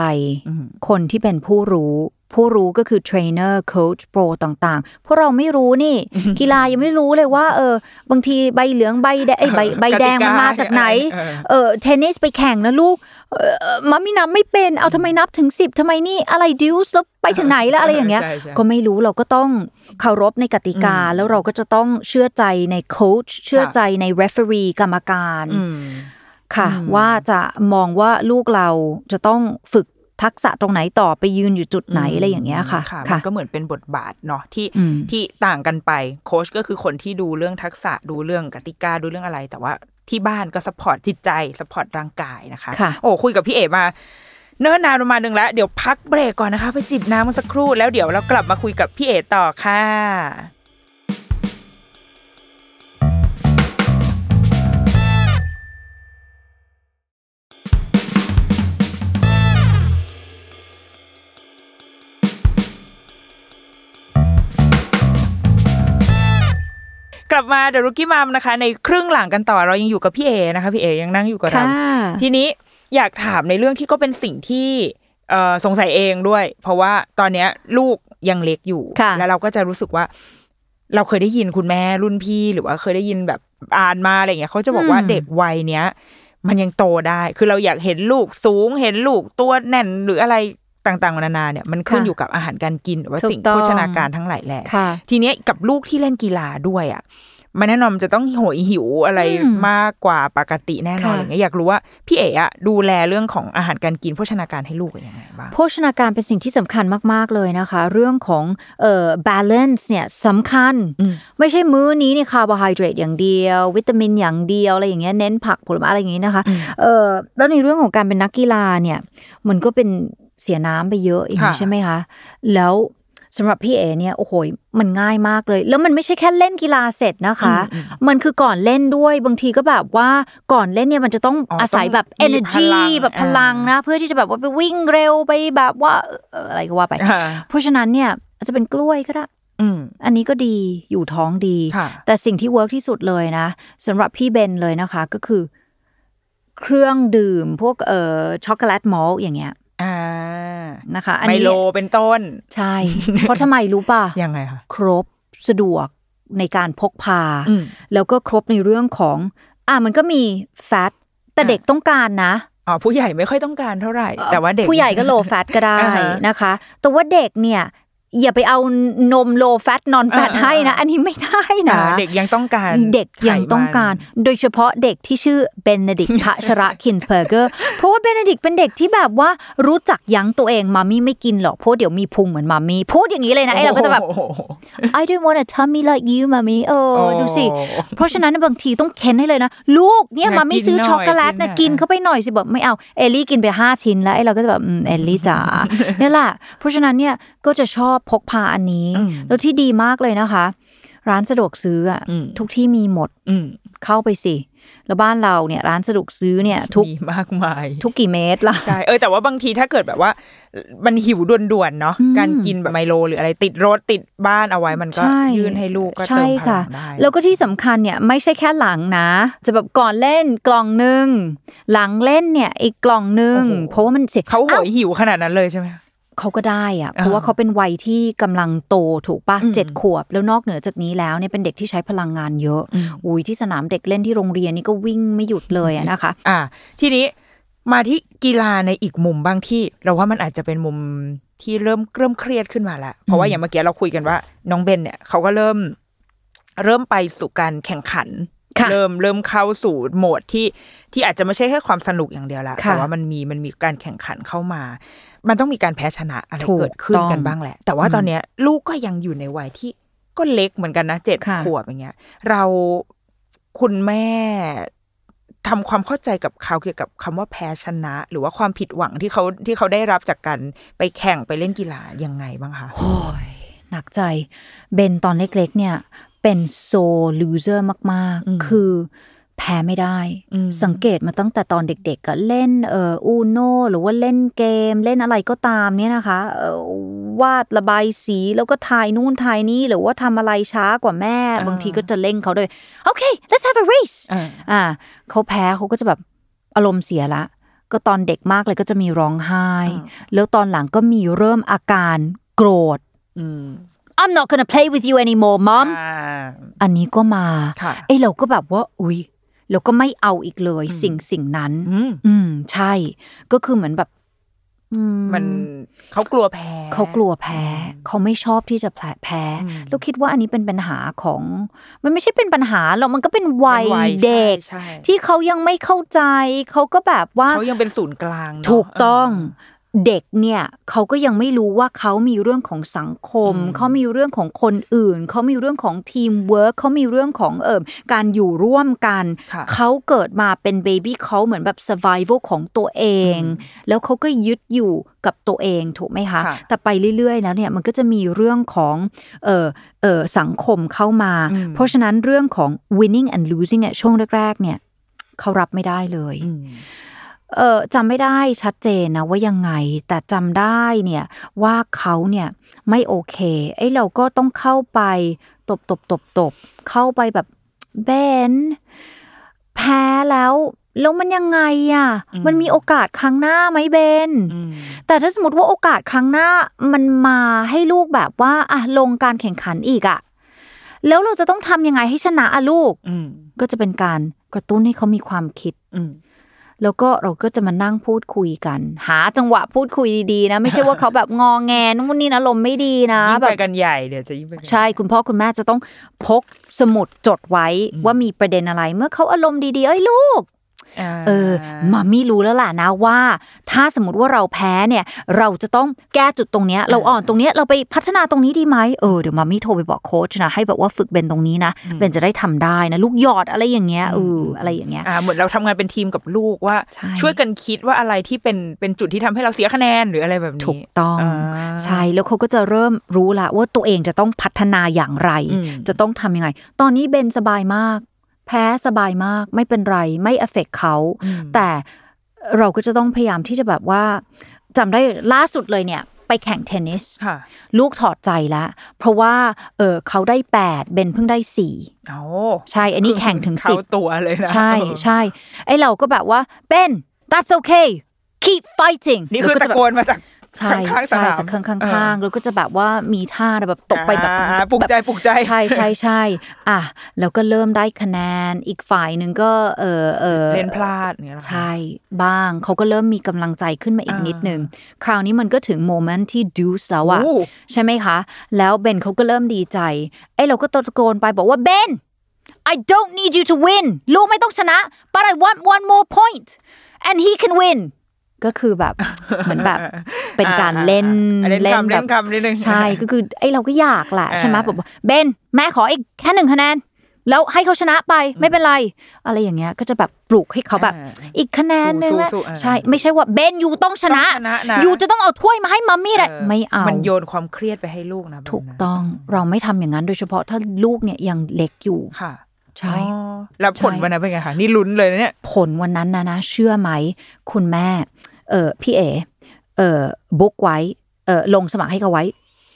อืมคนที่เป็นผู้รู้ ผู้รู้ก็คือเทรนเนอร์โค้ชโปรต่างๆ เพราะเราไม่รู้นี่ กีฬายังไม่รู้เลยว่า เออ บางทีใบเหลืองใบแดงเอ้ยใบใบแดงมันมาจากไหน เออเออเทนนิสไปแข่งนะลูกเออ mommy นับไม่เป็นเอาทำไมนับถึงสิบทำไมนี่อะไร deuce แล้วไปถึงไหนแล้วอะไรอย่างเงี้ยใช่ใช่ก็ไม่รู้เราก็ต้องเคารพในกติกา แล้วเราก็จะต้องเชื่อใจในโค้ชเชื่อใจใน referee กรรมการอืมค่ะว่าจะมองว่าลูกเราจะต้องฝึก ทักษะตรงไหนต่อไปยืนอยู่จุดไหนอะไรอย่างเงี้ยค่ะมันก็เหมือนเป็นบทบาทเนาะที่อืมที่ต่างกันไปโค้ชก็คือคนที่ดูเรื่องทักษะดูเรื่องกติกาดูเรื่องอะไร แต่ว่าที่บ้านก็ support จิตใจ support ร่างกายนะคะค่ะโอ้คุยกับพี่เอมาเนิ่นนานประมาณหนึ่งแล้วเดี๋ยวพักเบรกก่อนนะคะ ไปจิบน้ำมาสักครู่แล้วเดี๋ยวเรากลับมาคุยกับพี่เอต่อค่ะ ลับมาเดรุกี้มัมนะคะ ในครึ่งหลังกันต่อเรายังอยู่กับพี่เอนะคะพี่เอยังนั่งอยู่กับเราค่ะทีนี้อยากถามในเรื่องที่ก็เป็นสิ่งที่เอ่อสงสัยเองด้วย เพราะว่าตอนเนี้ยลูกยังเล็กอยู่ค่ะแล้วเราก็จะรู้สึกว่า เราเคยได้ยินคุณแม่รุ่นพี่หรือว่าเคยได้ยินแบบอ่านมาอะไรอย่างเงี้ยเขาจะบอกว่าเด็กวัยเนี้ยมันยังโตได้ คือเราอยากเห็นลูกสูง เห็นลูกตัวแน่นหรืออะไร ต่างๆนานาเนี่ยมันขึ้นค่ะอยู่กับอาหารการกินหรือว่าถูกสิ่งต้องโภชนาการทั้งหลายแหละค่ะทีเนี้ยกับลูกที่เล่นกีฬาด้วยอะมันแน่นอนมันจะต้องโหยหิวอะไรอืมมากกว่าปกติแน่นอนค่ะอะไรเงี้ยอยากรู้ว่าพี่เอ๋อะดูแลเรื่องของอาหารการกินโภชนาการให้ลูกยังไงบ้างโภชนาการเป็นสิ่งที่สำคัญมาก ๆ เลยนะคะ เรื่องของเอ่อ balance เนี่ยสำคัญอืมไม่ใช่มื้อนี้เนี่ยคาร์โบไฮเดรตอย่างเดียว วิตามินอย่างเดียวอะไรอย่างเงี้ยเน้นผักผลไม้อะไรอย่างงี้นะคะเออแล้วในเรื่องของการเป็นนักกีฬาเนี่ยมันก็เป็น เสียน้ำไปเยอะอย่างนี้ค่ะใช่ไหมคะ แล้วสำหรับพี่เอเนี่ยโอ้โหมันง่ายมากเลย แล้วมันไม่ใช่แค่เล่นกีฬาเสร็จนะคะ มันคือก่อนเล่นด้วยบางทีก็แบบว่าก่อนเล่นเนี่ยมันจะต้องอ๋ออาศัยแบบต้องมี energy พลังแบบพลังอ่านะ เพื่อที่จะแบบว่าไปวิ่งเร็วไปแบบว่าเอ่ออะไรก็ว่าไปค่ะเพราะฉะนั้นเนี่ยอาจจะเป็นกล้วยก็ได้อืมอันนี้ก็ดีอยู่ท้องดีค่ะแต่สิ่งที่ work ที่สุดเลยนะสำหรับพี่เบนเลยนะคะก็คือ เครื่องดื่มพวกเอ่อช็อกโกแลตมอลต์อย่างเงี้ย อ่านะคะอันไมนี้โลเป็นต้น ใช่ เพราะทำไมรู้ป่ะ ยังไงคะครบสะดวกในการพกพา อืม แล้วก็ครบในเรื่องของ อะมันก็มีแฟตแต่อะ เด็กต้องการนะ อ๋อผู้ใหญ่ไม่ค่อยต้องการเท่าไหร่ แต่ว่าเด็ก ผู้ใหญ่ก็โลแฟตก็ได้อ่าฮะ นะคะ แต่ว่าเด็กเนี่ย อย่าไปเอานมโลแฟตนอนแฟตอ่าให้นะ อันนี้ไม่ได้นะอ่าเด็กยังต้องการ เด็กยังต้องการ โดยเฉพาะเด็กที่ชื่อเบนเนดิกพัชระคินส์เ e อร์เกอร์เพราะว่าเบนเนดิกเป็นเด็กที่แบบว่ารู้จักยั้งตัวเองมามี่ไม่กินหรอกเพราะเดี๋ยวมีพุงเหมือนมามี่พูดอย่างนี้เลยนะไอเราก็จะแบบโอ้โห I don't want a tummy like you มามี่เออโอ้ดูสิ เพราะฉะนั้นบางทีต้องเค้นให้เลยนะ ลูกเนี่ยอยากมามี่ซื้อกินหน่อยช็อกโกแลตนะกิกินนหน่อยเข้าไปหน่อยสิบอกไม่เอาเอลลี่กินไปห้าชิ้นแล้วไอเราก็จะแบบอืมเอลลี่จ๋าเนี่ยแหละเพราะฉะนั้นเนี่ยก็จะชอบพกพาอันนี้ แล้วที่ดีมากเลยนะคะ ร้านสะดวกซื้ออะทุกที่มีหมดอืมเข้าไปสิ แล้วบ้านเราเนี่ยร้านสะดวกซื้อเนี่ย ทุกมีมากมาย ทุกกี่เมตรล่ะใช่เออแต่ว่าบางทีถ้าเกิดแบบว่า มันหิวด่วนๆเนาะการกินแบบไมโล หรืออะไรติดรถติดบ้านเอาไว้มันก็ใช่ยื่นให้ลูกก็เติใช่มพลัค่ะงได้แล้วก็ที่สำคัญเนี่ยไม่ใช่แค่หลังนะ จะแบบก่อนเล่นกล่องหนึ่งหลังเล่นเนี่ยอีกกล่องหนึ่งโอ้โหเพราะว่ามันเสร็จเขาโหยหิวขนาดนั้นเลยใช่ไหม เขาก็ได้อะเพราะว่าเขาเป็นวัยที่กำลังโตถูกปะเจ็ดขวบ แล้วนอกเหนือจากนี้แล้วเนี่ยเป็นเด็กที่ใช้พลังงานเยอะอุ้ยที่สนามเด็กเล่นที่โรงเรียนนี่ก็วิ่งไม่หยุดเลยอะนะคะ อ่า ทีนี้มาที่กีฬาในอีกมุมบ้างที่ เราว่ามันอาจจะเป็นมุมที่เริ่มเริ่มเครียดขึ้นมาแล้วเพราะว่าอย่างเมื่อกี้เราคุยกันว่า น้องเบนเนี่ยเขาก็เริ่ม เริ่มไปสู่การแข่งขันค่ะเริ่มเริ่มเข้าสู่โหมดที่ที่อาจจะไม่ใช่แค่ความสนุกอย่างเดียวละค่ะแต่ว่ามันมีมันมีการแข่งขันเข้ามา มันต้องมีการแพ้ชนะอะไรถูกเกิดขึ้นต้องกันบ้างแหละ แต่ว่าตอนเนี้ย ลูกก็ยังอยู่ในวัยที่ก็เล็กเหมือนกันนะเจ็ดค่ะขวบอย่างเงี้ย เราคุณแม่ทำความเข้าใจกับเขาเกี่ยวกับคำว่าแพ้ชนะ หรือว่าความผิดหวังที่เขาที่เขาได้รับจากการไปแข่งไปเล่นกีฬายังไงบ้างคะโอ้ยหนักใจเบนตอนเล็กๆ เนี่ย เป็นโซลูเซอร์มากอืมๆคือ แพ้ไม่ได้อืมสังเกตมาตั้งแต่ตอนเด็กๆก็เล่นเอ่ออูโนหรือว่าเล่นเกม เล่นอะไรก็ตามเนี่ยนะคะเอ่อวาดระบายสีแล้วก็ถ่ายนู่นถ่ายนี่หรือว่าทำอะไรช้ากว่าแม่ บางทีก็จะเล่งเขาด้วยโอเค let's have a race อ่าอ่าเขาแพ้เขาก็จะแบบอารมณ์เสียละ ก็ตอนเด็กมากเลยก็จะมีร้องไห้ แล้วตอนหลังก็มีเริ่มอาการโกรธอืม I'm not gonna play with you anymore mom อ่าอันนี้ก็มาค่ะไอ้เราก็แบบว่า อุ๊ย เราก็ไม่เอาอีกเลยสิ่งสิ่งนั้น อืมอืมใช่ ก็คือเหมือนแบบอืมมันเขากลัวแพ้ เขากลัวแพ้ เขาไม่ชอบที่จะแพ้แพ้แล้วคิดว่าอันนี้เป็นปัญหาของ มันไม่ใช่เป็นปัญหาหรอกมันก็เป็นวัยเป็นวัยเด็กใช่ใช่ที่เขายังไม่เข้าใจ เขาก็แบบว่าเขายังเป็นศูนย์กลางเนอะถูกต้อง เด็กเนี่ยเขาก็ยังไม่รู้ว่าเขามีเรื่องของสังคม เขามีเรื่องของคนอื่น เขามีเรื่องของทีมเวิร์กเขามีเรื่องของเอิมการอยู่ร่วมกันค่ะเขาเกิดมาเป็นเบบี้เขาเหมือนแบบ survival ของตัวเอง แล้วเขาก็ยึดอยู่กับตัวเองถูกไหมคะค่ะแต่ไปเรื่อยๆแล้วเนี่ยมันก็จะมีเรื่องของเออเออสังคมเข้ามา เพราะฉะนั้นเรื่องของ winning and losing เนี่ยช่วงแรกๆเนี่ยเขารับไม่ได้เลยอืม เออจำไม่ได้ชัดเจนนะว่ายังไง แต่จำได้เนี่ยว่าเขาเนี่ยไม่โอเคไอ้เราก็ต้องเข้าไปตบตบตบตบเข้าไปแบบเบนแพ้แล้วแล้วมันยังไงอะ มันมีโอกาสครั้งหน้าไหมเบนอืมแต่ถ้าสมมติว่าโอกาสครั้งหน้ามันมาให้ลูกแบบว่าอะลงการแข่งขันอีกอะ แล้วเราจะต้องทำยังไงให้ชนะอะลูกอืมก็จะเป็นการกระตุ้นให้เขามีความคิดอืม แล้วก็เราก็จะมานั่งพูดคุยกัน หาจังหวะพูดคุยดีๆนะ ไม่ใช่ว่าเขาแบบงอแงนู่นนี่นะลมณ์ไม่ดีนะยิ่งแบไปบกันใหญ่เดี๋ยวจะยิ่งไปกันใช่คุณพ่อคุณแม่จะต้องพกสมุดจดไว้ว่ามีประเด็นอะไร เมื่อเขาอารมณ์ดีๆเอ้ยลูกา เออมามี่รู้แล้วล่ะนะว่า ถ้าสมมติว่าเราแพ้เนี่ย เราจะต้องแก้จุดตรงเนี้ย เราอ่อนตรงเนี้ยเราไปพัฒนาตรงนี้ดีไหมเออเดี๋ยวมามี่โทรไปบอกโค้ชนะให้แบบว่าฝึกเบนตรงนี้นะเบนจะได้ทำได้นะลูกหยอดอะไรอย่างเงี้ยเอออะไรอย่างเงี้ยอ่าเหมือนเราทำงานเป็นทีมกับลูกว่าใช่ช่วยกันคิดว่าอะไรที่เป็นเป็นจุดที่ทำให้เราเสียคะแนนหรืออะไรแบบนี้ถูกต้องอ่าใช่แล้วเขาก็จะเริ่มรู้ละว่าตัวเองจะต้องพัฒนาอย่างไรอืมจะต้องทำยังไง ตอนนี้เบนสบายมาก แพ้สบายมากไม่เป็นไรไม่เอฟเฟกเขา แต่เราก็จะต้องพยายามที่จะแบบว่าจำได้ล่าสุดเลยเนี่ย ไปแข่งเทนนิสค่ะลูกถอดใจแล้ว เพราะว่าเออเขาได้แปดเบนเพิ่งได้สี่เอาใช่ อันนี้แข่งถึงเข้าสิบตัวเลยนะ ใช่เออใช่ไอเราก็แบบว่าเบน that's okay keep fighting นี่คือแล้วตะจแบบโกนมาจาก ใช่ข้างๆสใช่นามจะข้างเอข้างอๆแล้วก็จะแบบว่ามีท่าแบบตกไปแบบอ่าปลุกใจแบบปลุกใจใช่ใช่ใช่ใช่อะแล้วก็เริ่มได้คะแนนอีกฝ่ายหนึ่งก็เออเออเล่นพลาดเนี่ยเหรอคะใช่บ้างเขาก็เริ่มมีกำลังใจขึ้นมาอีกอ่านินิดนึงคราวนี้มันก็ถึงโมเมนต์ที่ดูสแล้วอะโอ้ใช่ไหมคะ แล้วเบนเขาก็เริ่มดีใจไอ้เราก็ตะโกนไปบอกว่าเบน I don't need you to win ลูกไม่ต้องชนะ but I want one more point and he can win ก็คือแบบเหมือนแบบเป็นการเล่นอ่าเล่นเล่นคำแบเล่บนคำนิดนึงใช่ก็คือไอ้เราก็อยากแหละอ่าใช่ไหมแบบว่าเบนแม่ขออีกแค่หนึ่งคะแนนแล้วให้เขาชนะไปไม่เป็นไร อะไรอย่างเงี้ยก็จะแบบปลุกให้เขาแบบ อีกคะแนนนึงสู้นะสู้อ่าใช่ ไม่ใช่ว่าเบนยูต้องชนะต้องชนะนะยูจะต้องเอาถ้วยมาให้มัมมี่เลยไม่เอามันโยนความเครียดไปให้ลูกนะแบบนั้นถูกต้องเราไม่ทำอย่างนั้นโดยเฉพาะถ้าลูกเนี่ยยังเล็กอยู่ค่ะ ใช่อ๋อแล้วผลใช่วันนั้นเป็นไงคะนี่ลุ้นเลยนะเนี่ย ผลวันนั้นนะนะ เชื่อไหม คุณแม่ เออพี่เอเออบุ๊กไว้เออลงสมัครให้เขาไว้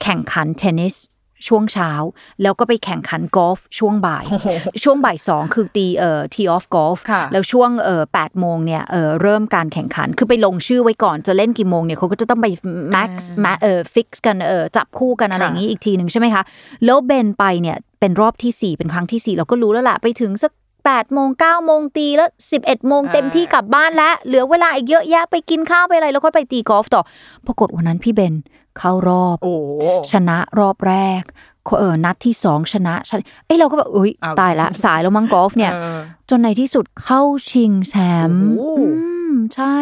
แข่งขันเทนนิสช่วงเช้า แล้วก็ไปแข่งขันกอล์ฟช่วงบ่าย ช่วงบ่ายสองคือตีเอ่อทีออฟกอล์ฟค่ะแล้วช่วงเอ่อแปดโมงเนี่ยเอ่อเริ่มการแข่งขันคือไปลงชื่อไว้ก่อนจะเล่นกี่โมงเนี่ยเขาก็จะต้องไปmatch เอ่อ fix กันเอ่อจับคู่กันอะไรอย่างนี้อีกทีหนึ่งใช่ไหมคะ แล้วเบนไปเนี่ย เป็นรอบที่ 4 เป็นครั้งที่ 4 เราก็รู้แล้วล่ะ ไปถึงสัก8โมง9โมงตีแล้ว 11โมงเต็มที่กลับบ้านแล้วเหลือเวลาอีกเยอะแยะไปกินข้าวไปอะไร แล้วค่อยไปตีกอล์ฟต่อ ปรากฏวันนั้นพี่เบนเข้ารอบโอ้ชนะรอบแรกเออนัดที่สองชนะชนะเอ้ยเราก็แบบอุ้ยอ้าวตายละ สายแล้วมั้งกอล์ฟเนี่ยออจนในที่สุดเข้าชิงแชมป์โอ้โหอืมใช่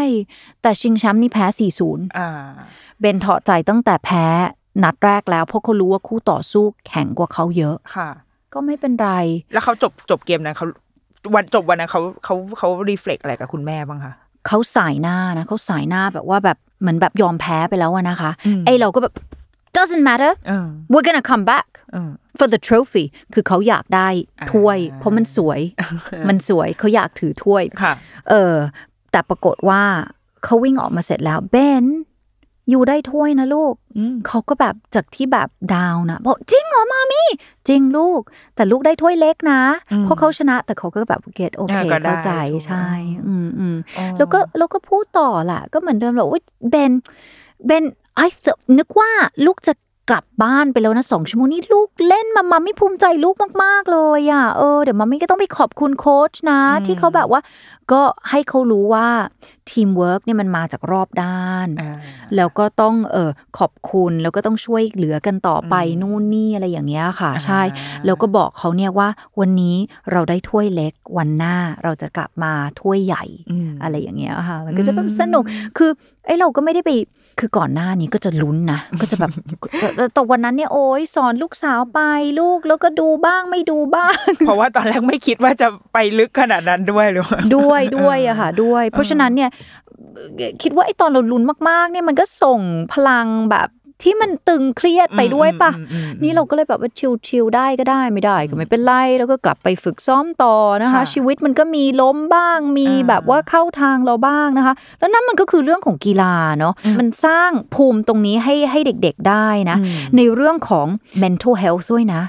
แต่ชิงแชมป์นี่แพ้ 4-0อ่าเบนถอดใจตั้งแต่แพ้ นัดแรกแล้วเพราะเขารู้ว่าคู่ต่อสู้แข็งกว่าเขาเยอะค่ะ ก็ไม่เป็นไร แล้วเขาจบจบเกมนั้นเขาวันจบวันนั้นเขาเขาเขารีเฟล็กอะไรกับคุณแม่บ้างคะเขาสายหน้านะเขาสายหน้าแบบว่าแบบเหมือนแบบยอมแพ้ไปแล้วอะนะคะอืมไอเราก็แบบ doesn't matter เออ we're gonna come back เออ for the trophy คือเขาอยากได้ถ้วยอ่าเพราะมันสวย มันสวยเขาอยากถือถ้วยค่ะเออแต่ปรากฏว่าเขาวิ่งออกมาเสร็จแล้วเบน อยู่ได้ถ้วยนะลูกอืมเขาก็แบบจากที่แบบดาวนะบอกจริงเหรอมามี่จริงลูก แต่ลูกได้ถ้วยเล็กนะอืมเพราะเขาชนะแต่เขาก็แบบเกตโอเคอ่าก็ได้เข้าใจถูกใช่ อืมอืมอ๋อแล้วก็แล้วก็พูดต่อแหละก็เหมือนเดิมแหละว่าเบนเบนไอ้นึกว่าลูกจะกลับบ้านไปแล้วนะสองชั่วโมงนี่ลูกเล่นมามาไม่ภูมิใจลูกมาก ๆ เลยอะเออเดี๋ยวมามี่ก็ต้องไปขอบคุณโค้ชนะ ที่เขาแบบว่า ก็ให้เขารู้ว่าทีมเวิร์กเนี่ยมันมาจากรอบด้านอ่าแล้วก็ต้องเออขอบคุณแล้วก็ต้องช่วยเหลือกันต่อไปนู่นนี่อะไรอย่างเงี้ยค่ะ ใช่ แล้วก็บอกเขาเนี่ยว่าวันนี้เราได้ถ้วยเล็กวันหน้าเราจะกลับมาถ้วยใหญ่อืมอะไรอย่างเงี้ยค่ะ มันก็จะแบบสนุกคือไอ้เราก็ไม่ได้ไปคือก่อนหน้านี้ก็จะลุ้นนะ ก็จะแบบแต่แต่วันนั้นเนี่ยโอ้ยสอนลูกสาวไปลูกแล้วก็ดูบ้างไม่ดูบ้าง เพราะว่าตอนแรกไม่คิดว่าจะไปลึกขนาดนั้นด้วยหรือว่าด้วยด้วยอะค่ะด้วย เพราะฉะนั้นเนี่ยคิดว่าไอ้ตอนเราลุ้นมากๆ เนี่ยมันก็ส่งพลังแบบที่มันตึงเครียดไปด้วยปะอืมอืมอืมนี่เราก็เลยแบบว่าชิลๆได้ก็ได้ไม่ได้ก็ไม่เป็นไรแล้วก็กลับไปฝึกซ้อมต่อนะคะค่ะชีวิตมันก็มีล้มบ้างมีอ่าแบบว่าเข้าทางเราบ้างนะคะ แล้วนั่นมันก็คือเรื่องของกีฬาเนาะมันสร้างภูมิตรงนี้ให้ให้เด็กๆได้นะ ในเรื่องของ mental health ด้วยนะ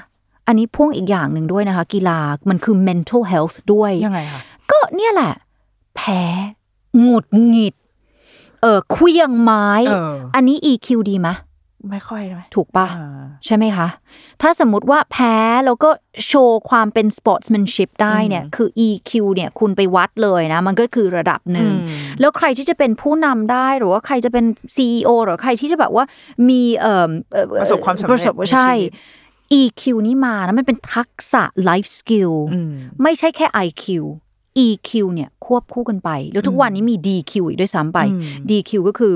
อันนี้พ่วงอีกอย่างหนึ่งด้วยนะคะ กีฬามันคือ mental health ด้วยยังไงคะก็เนี่ยแหละ แพ้ หงุดหงิด เออเคลี้ยงไม้เอออันนี้ EQ ดีไหมไม่ค่อยไหมถูกปะอ่าใช่ไหมคะ ถ้าสมมุติว่าแพ้แล้วก็โชว์ความเป็น sportsmanship ได้เนี่ยคือ EQ เนี่ยคุณไปวัดเลยนะ มันก็คือระดับหนึ่งอืมแล้วใครที่จะเป็นผู้นำได้หรือว่าใครจะเป็น CEO หรือใครที่จะแบบว่ามีเอ่อเอ่อประสบความสำเร็จประสบในใช่ชีวิต EQ นี่มานะมันเป็นทักษะ life skill อืมไม่ใช่แค่ IQ EQ เนี่ยควบคู่กันไป แล้วทุกวันนี้มี DQ อีกด้วยซ้ำไป DQ ก็คือ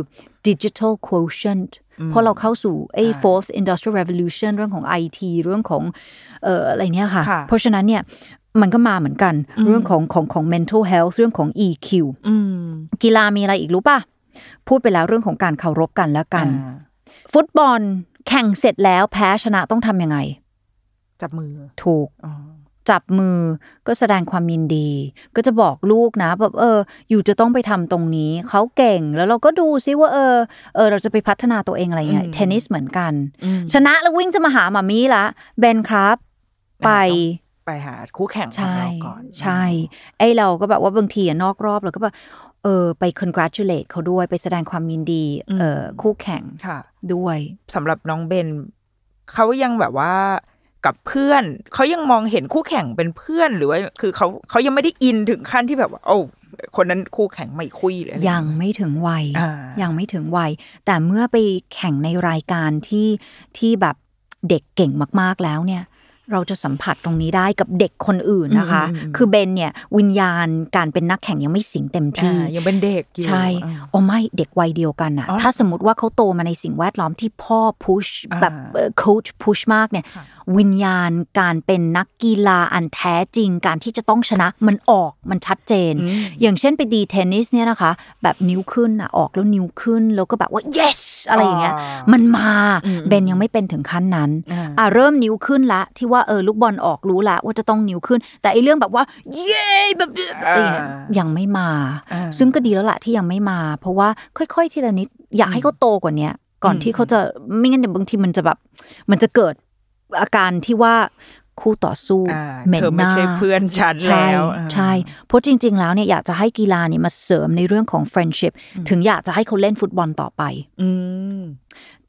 digital quotient เพราะเราเข้าสู่ไอ้ fourth industrial revolution เรื่องของ IT เรื่องของเอ่ออะไรเนี่ยค่ะค่ะ เพราะฉะนั้นเนี่ยมันก็มาเหมือนกัน เรื่องของของของ mental health เรื่องของ EQ อืมกีฬามีอะไรอีกรู้ป่ะ พูดไปแล้วเรื่องของการเคารพกันและกันอ่าฟุตบอลแข่งเสร็จแล้วแพ้ชนะต้องทำยังไง จับมือถูกอ๋อ จับมือก็แสดงความยินดี ก็จะบอกลูกนะแบบเออ อยู่จะต้องไปทำตรงนี้ เขาเก่งแล้วเราก็ดูซิว่าเออเออเราจะไปพัฒนาตัวเองอะไรเงี้ยเทนนิสเหมือนกัน ชนะแล้ววิ่งจะมาหามามี่ละเบนครับ ไปไปหาคู่แข่งของใช่เราก่อนใช่ ไอเราก็แบบว่าบางทีอะนอกรอบเราก็แบบเออไป congratulate เขาด้วยไปแสดงความยินดีเออคู่แข่งค่ะด้วยสำหรับน้องเบนเขายังแบบว่า กับเพื่อนเขายังมองเห็นคู่แข่งเป็นเพื่อนหรือว่าคือเขาเขายังไม่ได้อินถึงขั้นที่แบบว่าโอ้คนนั้นคู่แข่งไม่คุยเลยอะไรยังไม่ถึงวัยอ่ายังไม่ถึงวัย แต่เมื่อไปแข่งในรายการที่ที่แบบเด็กเก่งมาก ๆแล้วเนี่ย เราจะสัมผัสตรงนี้ได้กับเด็กคนอื่นนะคะ คือเบนเนี่ยวิญญาณการเป็นนักแข่งยังไม่สิงเต็มที่อ่ายังเป็นเด็กอยู่ใช่อ่าโอ้ไม่เด็กวัยเดียวกันอะอ๋อถ้าสมมติว่าเขาโตมาในสิ่งแวดล้อมที่พ่อพุชอ่าแบบโค้ชพุชมากเนี่ยวิญญาณการเป็นนักกีฬาอันแท้จริงการที่จะต้องชนะมันออกมันชัดเจน อย่างเช่นไปดีเทนนิสเนี่ยนะคะ แบบนิ้วขึ้นอะออกแล้วนิ้วขึ้นแล้วก็แบบว่า yes อะไรอย่างเงี้ยอ๋อมันมาเบนยังไม่เป็นถึงขั้นนั้นอ่าอะเริ่มนิ้วขึ้นละ ที่ว่าเออลูกบอลออกรู้ละว่าจะต้องนิ้วขึ้น แต่ไอเรื่องแบบว่า เย้แบบอะไรอย่างเงี้ยยังไม่มาอ่าซึ่งก็ดีแล้วละที่ยังไม่มา เพราะว่าค่อยๆทีละนิดอยากให้เขาโตกว่าเนี้ยก่อนที่เขาจะไม่งั้นเดี๋ยวบางทีมันจะแบบ มันจะเกิดอาการที่ว่า คู่ต่อสู้อ่าเหม็นเธอหไม่น้าใช่เพื่อนฉันใช่แล้วอ่าใช่เพราะจริง ๆ แล้วเนี่ยอยากจะให้กีฬาเนี่ยมาเสริมในเรื่องของ friendship ถึงอยากจะให้เขาเล่นฟุตบอลต่อไปอืม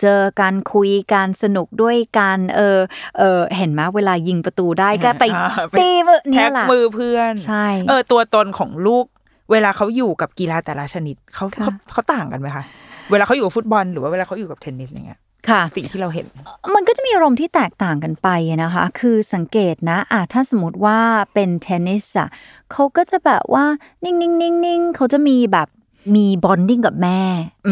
เจอการคุยการสนุกด้วยการเออเออเห็นไหมเวลายิงประตูได้ก็ไปอ่าไปตีมือเนี่แท็ยกแหละมือเพื่อนใช่เออตัวตนของลูก เวลาเขาอยู่กับกีฬาแต่ละชนิดเขาค่ะเขาเขาต่างกันไหมคะเวลาเขาอยู่กับฟุตบอลหรือว่าเวลาเขาอยู่กับเทนนิสอย่างเงี้ย ค่ะ สิ่งที่เราเห็น มันก็จะมีอารมณ์ที่แตกต่างกันไปนะคะ คือสังเกตนะอะถ้าสมมติว่าเป็นเทนนิสอะเขาก็จะแบบว่านิ่งนิ่งนิ่งนิ่งเขาจะมีแบบมี bonding กับแม่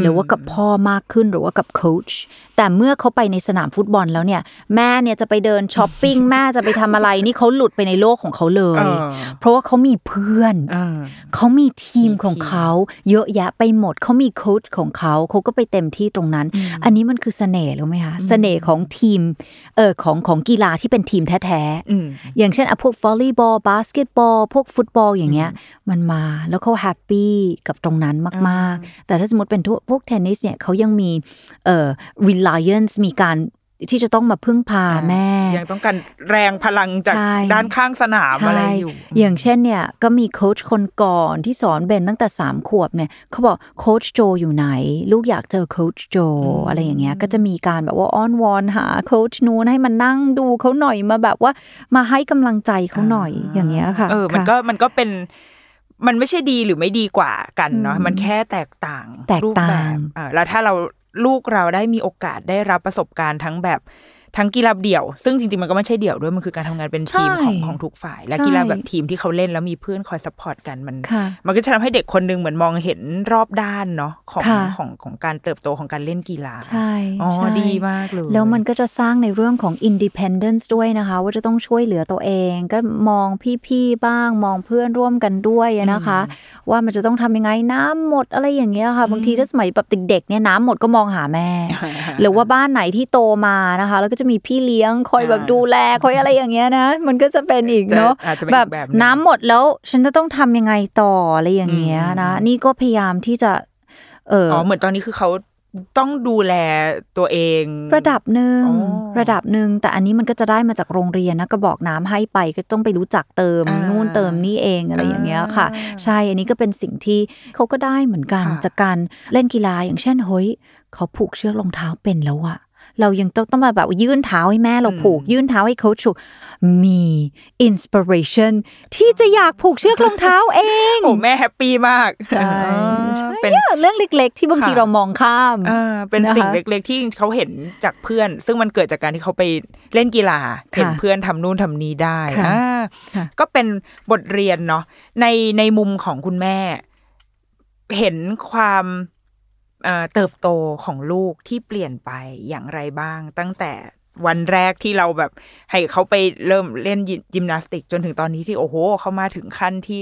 หรือว่ากับพ่อมากขึ้นหรือว่ากับโค้ช แต่เมื่อเขาไปในสนามฟุตบอลแล้วเนี่ย แม่เนี่ยจะไปเดินช้อปปิ้งแม่จะไปทำอะไรนี่เขาหลุดไปในโลกของเขาเลยเออเพราะว่าเขามีเพื่อนอ่าเขามีทีมมีทีมของเขาเยอะแยะไปหมดเขามีโค้ชของเขาเขาก็ไปเต็มที่ตรงนั้น อันนี้มันคือเสน่ห์รู้ไหมคะเสน่ห์ของทีมเออของของกีฬาที่เป็นทีมแท้อืมๆอย่างเช่นอะพวกวอลเลย์บอลบาสเกตบอลพวกฟุตบอลอย่างเงี้ยมันมาแล้วเขา happy กับตรงนั้นมาก ๆ แต่ถ้าสมมติเป็นพวกเทนนิสเนี่ยเขายังมีเอ่อ reliance มีการที่จะต้องมาพึ่งพาแม่ ยังต้องการแรงพลังจากใช่ด้านข้างสนามอะไรอยู่ อย่างเช่นเนี่ยก็มีโค้ชคนก่อนที่สอนเบนตั้งแต่สามขวบเนี่ยเขาบอกโค้ชโจอยู่ไหน ลูกอยากเจอโค้ชโจอะไรอย่างเงี้ยก็จะมีการแบบว่าอ้อนวอนหาโค้ชนู้นให้มันนั่งดูเขาหน่อยมาแบบว่ามาให้กำลังใจเขาหน่อยอย่างเงี้ยค่ะเออมันค่ะก็มันก็เป็นมันไม่ใช่ดีหรือไม่ดีกว่ากันเนาะมันแค่แตกต่างแตกรูปต่างแบบอ่าแล้วถ้าเรา ลูกเราได้มีโอกาสได้รับประสบการณ์ทั้งแบบ ทั้งกีฬาเดี่ยว ซึ่งจริงๆมันก็ไม่ใช่เดี่ยวด้วยมันคือการทำงานเป็นทีมของของทุกฝ่าย และใช่กีฬาแบบทีมที่เขาเล่นแล้วมีเพื่อนคอย support กันมันค่ะมันก็จะทำให้เด็กคนหนึงเหมือนมองเห็นรอบด้านเนาะของค่ะของของการเติบโตของการเล่นกีฬาใช่อ๋อใช่ดีมากเลย แล้วมันก็จะสร้างในเรื่องของ independence ด้วยนะคะ ว่าจะต้องช่วยเหลือตัวเอง ก็มองพี่ๆบ้างมองเพื่อนร่วมกันด้วยนะคะ ว่ามันจะต้องทำยังไงน้ำหมดอะไรอย่างเงี้ยค่ะบางทีถ้าสมัยแบบเด็กๆเนี่ยน้ำหมดก็มองหาแม่ หรือว่าบ้านไหนที่โตมานะคะ แล้วก็จะมีพี่เลี้ยงคอยแบบอ่าดูแลคอยอะไรอย่างเงี้ยนะ มันก็จะเป็นอีกเนาะจะอาจจะเป็นแบอีบกแบบหนึ่งน้ำหมดแล้ว ฉันจะต้องทำยังไงต่ออะไรอย่างเงี้ยนะ นี่ก็พยายามที่จะ เอออ๋อเหมือนตอนนี้คือเขาต้องดูแลตัวเอง ระดับหนึ่งอ๋อระดับหนึ่งแต่อันนี้มันก็จะได้มาจากโรงเรียนนะก็บอกน้ำให้ไปก็ต้องไปรู้จักเติมอ่านู่นเติมนี่เองอะไรอย่างเงี้ยค่ะอ่าใช่อันนี้ก็เป็นสิ่งที่เขาก็ได้เหมือนกันค่ะจากการเล่นกีฬาอย่างเช่นเฮ้ยเขาผูกเชือกรองเท้าเป็นแล้วอะ เรายังต้องต้องมาแบบยื่นเท้าให้แม่เราผูก ยื่นเท้าให้เขาผูกมี inspiration ที่จะอยากผูกเชือกรองเท้าเองโอ้แม่ happy มากใช่อ๋อใช่เป็นเนี่ยเรื่องเล็ก ๆ ที่บางทีค่ะเรามองข้ามอ่าเป็นนะคะสิ่งเล็ก ๆ ที่เขาเห็นจากเพื่อน ซึ่งมันเกิดจากการที่เขาไปเล่นกีฬาเห็นเพื่อนทำนู่นทำนี้ได้ค่ะอ่าค่ะก็เป็นบทเรียนเนาะในในมุมของคุณแม่ เห็นความ เอ่อเติบโตของลูกที่เปลี่ยนไปอย่างไรบ้าง ตั้งแต่วันแรกที่เราแบบให้เขาไปเริ่มเล่นยิมนาสติก จนถึงตอนนี้ที่โอ้โหเขามาถึงขั้นที่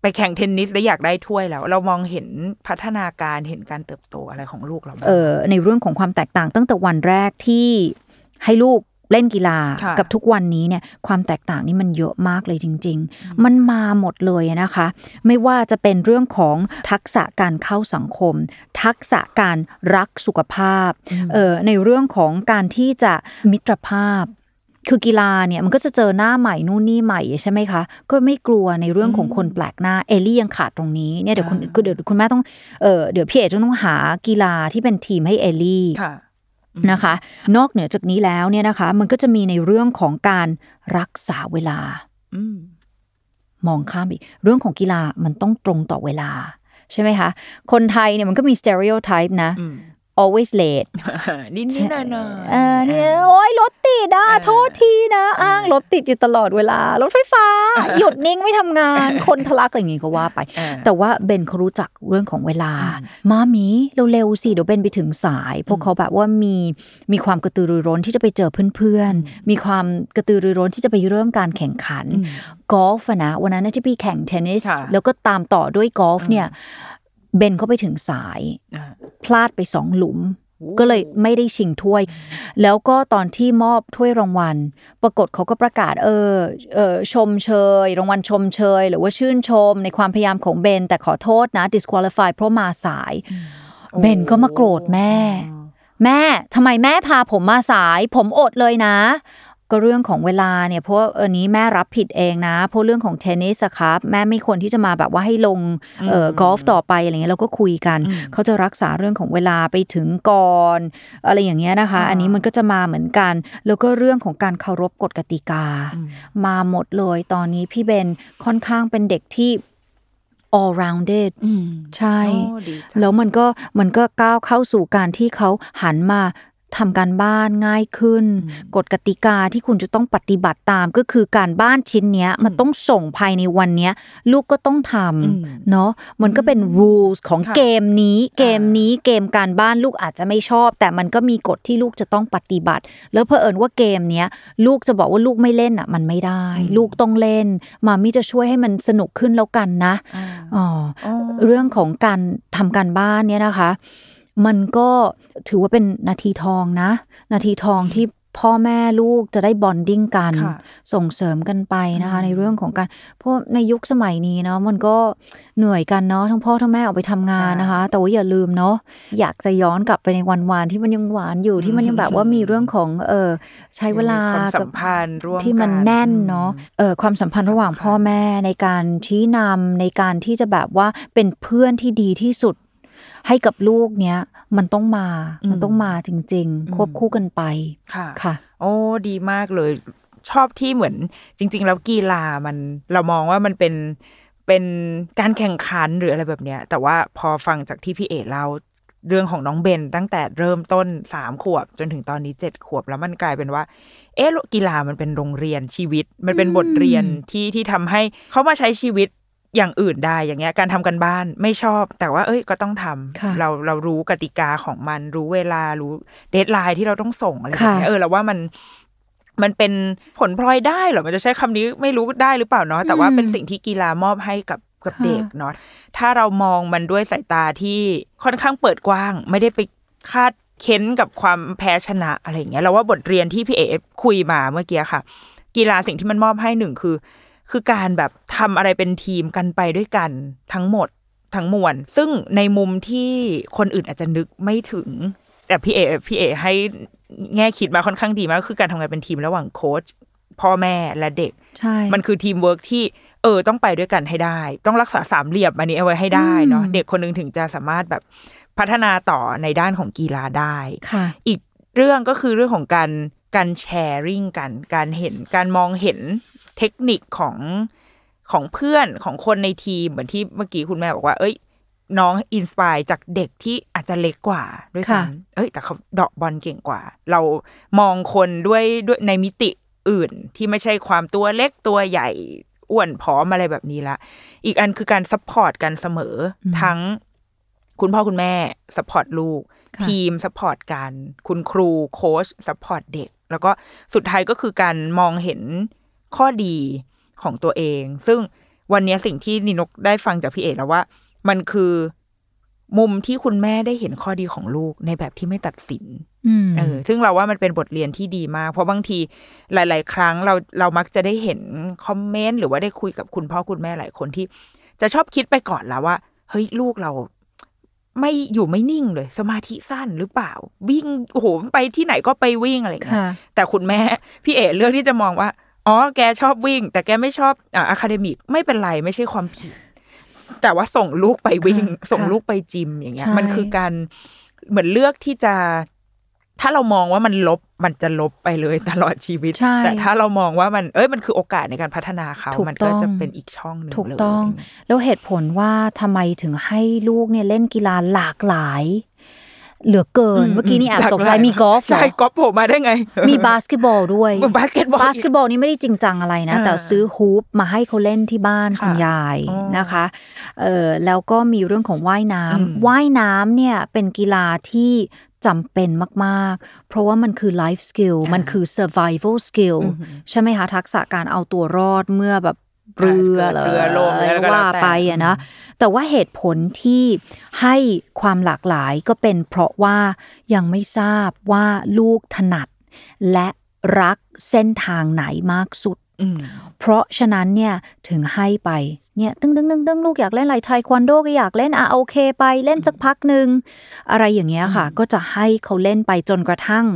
ไปแข่งเทนนิสและอยากได้ถ้วยแล้ว เรามองเห็นพัฒนาการเห็นการเติบโตอะไรของลูกเราเอ่อในเรื่องของความแตกต่างตั้งแต่วันแรกที่ให้ลูก เล่นกีฬาค่ะกับทุกวันนี้เนี่ยความแตกต่างนี่มันเยอะมากเลยจริง ๆ มันมาหมดเลยนะคะ ไม่ว่าจะเป็นเรื่องของทักษะการเข้าสังคม ทักษะการรักสุขภาพเอ่อในเรื่องของการที่จะมิตรภาพคือกีฬาเนี่ยมันก็จะเจอหน้าใหม่นู่นนี่ใหม่ใช่ไหมคะ ก็ไม่กลัวในเรื่องของคนแปลกหน้าเอลี่ยังขาดตรงนี้เนี่ยเดี๋ยวคุณเดี๋ยวคุณแม่ต้องเออเดี๋ยวพี่เอกต้องหากีฬาที่เป็นทีมให้เอลี่ค่ะ นะคะ นอกเหนือจากนี้แล้วเนี่ยนะคะ มันก็จะมีในเรื่องของการรักษาเวลาอืมมองข้ามอีก เรื่องของกีฬามันต้องตรงต่อเวลา ใช่ไหมคะ คนไทยเนี่ยมันก็มี stereotype นะอืม always late นิดนิดหน่อยหน่อยเออเนี่ยโอ้ยรถติดอะโทษทีนะอ้างรถติดอยู่ตลอดเวลา รถไฟฟ้า หยุดนิ่งไม่ทำงานคนทะลักอะไรอย่างงี้ก็ว่าไป แต่ว่าเบนเขารู้จักเรื่องของเวลา มามีเร็วๆสิเดี๋ยวเบนไปถึงสาย พวกเขาแบบว่ามีมีความกระตือรือร้นที่จะไปเจอเพื่อนๆมีความกระตือรือร้นที่จะไปเริ่มการแข่งขันกอล์ฟอะนะวันนั้นนะที่พี่แข่งเทนนิสค่ะแล้วก็ตามต่อด้วยกอล์ฟเนี่ย เบนเขาไปถึงสายอ่าพลาดไปสองหลุม ก็เลยไม่ได้ชิงถ้วย แล้วก็ตอนที่มอบถ้วยรางวัล ปรากฏเขาก็ประกาศ เออเออชมเชย รางวัลชมเชย หรือว่าชื่นชมในความพยายามของเบน แต่ขอโทษนะ disqualify เพราะมาสาย เบนก็มาโกรธแม่ แม่ทำไมแม่พาผมมาสาย ผมอดเลยนะ ก็เรื่องของเวลาเนี่ยเพราะว่าอันนี้แม่รับผิดเองนะ เพราะเรื่องของเทนนิสอะครับแม่ไม่ควรที่จะมาแบบว่าให้ลงเอ่อกอล์ฟต่อไปอะไรเงี้ยเราก็คุยกัน เขาจะรักษาเรื่องของเวลาไปถึงก่อน อะไรอย่างเงี้ยนะคะ อันนี้มันก็จะมาเหมือนกัน แล้วก็เรื่องของการเคารพกฎกติกา มาหมดเลยตอนนี้พี่เบนค่อนข้างเป็นเด็กที่ all rounded ใช่โอ้ดีจังแล้วมันก็มันก็ก้าวเข้าสู่การที่เขาหันมา ทำการบ้านง่ายขึ้น กฎกติกาที่คุณจะต้องปฏิบัติตามก็คือการบ้านชิ้นเนี้ยมันต้องส่งภายในวันเนี้ย ลูกก็ต้องทำเนาะมันก็เป็น rules ของค่ะเกมนี้ เกมนี้เกมการบ้านลูกอาจจะไม่ชอบ แต่มันก็มีกฎที่ลูกจะต้องปฏิบัติ แล้วเผอิญว่าเกมเนี้ยลูกจะบอกว่าลูกไม่เล่นอะ มันไม่ได้ ลูกต้องเล่นมามี่จะช่วยให้มันสนุกขึ้นแล้วกันนะอ๋อออ๋อเรื่องของการทำการบ้านเนี่ยนะคะ มันก็ถือว่าเป็นนาทีทองนะ นาทีทองที่พ่อแม่ลูกจะได้บอนดิ้งกันค่ะส่งเสริมกันไปนะคะ ในเรื่องของการเพราะในยุคสมัยนี้เนาะมันก็เหนื่อยกันเนาะทั้งพ่อทั้งแม่ออกไปทำงานนะคะ แต่ว่าอย่าลืมเนาะอยากจะย้อนกลับไปในวันวานที่มันยังหวานอยู่ที่มันยังแบบว่ามีเรื่องของเออใช้เวลาความสักับมพันธ์ร่วมที่มันกัแน่นเนาะเออความสัมพันธ์ระหว่างพ่อแม่ในการชี้นำในการที่จะแบบว่าเป็นเพื่อนที่ดีที่สุด ให้กับลูกเนี้ยมันต้องมา มันต้องมาจริง ๆ ควบคู่กันไปค่ะค่ะ โอ้ดีมากเลย ชอบที่เหมือน จริง ๆ แล้วกีฬามันเรามองว่ามันเป็นเป็นการแข่งขันหรืออะไรแบบเนี้ย แต่ว่าพอฟังจากที่พี่เอ๋เล่าเรื่องของน้องเบนตั้งแต่เริ่มต้นสามขวบ จนถึงตอนนี้เจ็ดขวบแล้วมันกลายเป็นว่า เอ๊ะกีฬามันเป็นโรงเรียนชีวิต มันเป็นบทเรียนที่ที่ทำให้เขามาใช้ชีวิต อย่างอื่นได้อย่างเงี้ย การทำการบ้านไม่ชอบ แต่ว่า เอ้ยก็ต้องทำค่ะเราเรารู้กติกาของมันรู้เวลารู้ deadline ที่เราต้องส่งอะไรแบบเนี้ยค่ะเออเราว่ามันมันเป็นผลพลอยได้เหรอ มันจะใช้คำนี้ไม่รู้ได้หรือเปล่าเนาะแต่ว่าเป็นสิ่งที่กีฬามอบให้กับกับค่ะเด็กเนาะถ้าเรามองมันด้วยสายตาที่ค่อนข้างเปิดกว้าง ไม่ได้ไปคาดเค้นกับความแพ้ชนะอะไรอย่างเงี้ยเราว่าบทเรียนที่พี่เอ๋คุยมาเมื่อกี้ค่ะ กีฬาสิ่งที่มันมอบให้หนึ่งคือ คือการแบบทำอะไรเป็นทีมกันไปด้วยกันทั้งหมดทั้งมวล ซึ่งในมุมที่คนอื่นอาจจะนึกไม่ถึง แต่พี่เอพี่เอให้แง่คิดมาค่อนข้างดีมาก คือการทำงานเป็นทีมระหว่างโค้ชพ่อแม่และเด็กใช่มันคือทีมเวิร์กที่เออต้องไปด้วยกันให้ได้ ต้องรักษาสามเหลี่ยมอันนี้เอาไว้ให้ได้เนาะอืมเด็กคนหนึงถึงจะสามารถแบบพัฒนาต่อในด้านของกีฬาได้ค่ะ อีกเรื่องก็คือเรื่องของการการ sharing กัน การเห็นการมองเห็น เทคนิคของของเพื่อนของคนในทีมเหมือนที่เมื่อกี้คุณแม่บอกว่า เอ้ย น้อง inspire จากเด็กที่อาจจะเล็กกว่าด้วยค่ะซ้ำเอ้ย แต่เขาเดาะบอลเก่งกว่า เรามองคนด้วยด้วยในมิติอื่นที่ไม่ใช่ความตัวเล็กตัวใหญ่อ้วนผอมอะไรแบบนี้ละ อีกอันคือการ support กันเสมออทั้งคุณพ่อคุณแม่ support ลูกค่ะทีม support กัน คุณครูโค้ช support เด็ก แล้วก็สุดท้ายก็คือการมองเห็น ข้อดีของตัวเอง ซึ่งวันนี้สิ่งที่นินกได้ฟังจากพี่เอกแล้วว่า มันคือมุมที่คุณแม่ได้เห็นข้อดีของลูกในแบบที่ไม่ตัดสินอืมเออ ซึ่งเราว่ามันเป็นบทเรียนที่ดีมาก เพราะบางทีหลาย ๆ ครั้งเราเรามักจะได้เห็นคอมเมนต์หรือว่าได้คุยกับคุณพ่อคุณแม่หลายคนที่ จะชอบคิดไปก่อนแล้วว่า เฮ้ยลูกเราไม่อยู่ไม่นิ่งเลย สมาธิสั้นหรือเปล่า วิ่งโอ้โหไปที่ไหนก็ไปวิ่งอะไรอย่างเงี้ยค่ะแต่คุณแม่พี่เอ๋เลือกที่จะมองว่า อ๋อ แกชอบวิ่ง แต่แกไม่ชอบอ่า academic ไม่เป็นไรไม่ใช่ความผิด แต่ว่าส่งลูกไปวิ่งค่ะส่งลูกไปจิมอย่างเงี้ยใช่มันคือการเหมือนเลือกที่จะ ถ้าเรามองว่ามันลบมันจะลบไปเลยตลอดชีวิตใช่แต่ถ้าเรามองว่ามันเอ้ยมันคือโอกาสในการพัฒนาเขาถูกมันก็จะต้องเป็นอีกช่องหนึ่งถูกเลยต้อง แล้วเหตุผลว่าทำไมถึงให้ลูกเนี่ยเล่นกีฬาหลากหลาย เหลือเกิน เมื่อกี้นี่แอบตกใจมีกอล์ฟเหรอใช่กอล์ฟโผล่มาได้ไง มีบาสเกตบอลด้วยบาสเกตบอลบาสเกตบอลนี่ไม่ได้จริงจังอะไรนะอ่าแต่ซื้อ hoop มาให้เขาเล่นที่บ้านค่ะคุณยายอ๋อนะคะเออแล้วก็มีเรื่องของว่ายน้ำอืมว่ายน้ำเนี่ยเป็นกีฬาที่จำเป็นมาก ๆ เพราะว่ามันคือ life skill มันคือ survival skill ใช่ไหมคะทักษะการเอาตัวรอดเมื่อแบบ เรือเรือล่มอะไรแล้วก็ก็ว่าแล้วแต่ไปอะนะแต่ว่าเหตุผลที่ให้ความหลากหลายก็เป็นเพราะว่ายังไม่ทราบว่าลูกถนัด และรักเส้นทางไหนมากสุดอืมเพราะฉะนั้นเนี่ยถึงให้ไปเนี่ยตึ้งตึ้งตึ้งตึ้งลูกอยากเล่นอะไรไทควันโดก็อยากเล่นอะโอเคไปเล่นสักพักหนึ่งอะไรอย่างเงี้ยค่ะ ก็จะให้เขาเล่นไปจนกระทั่ง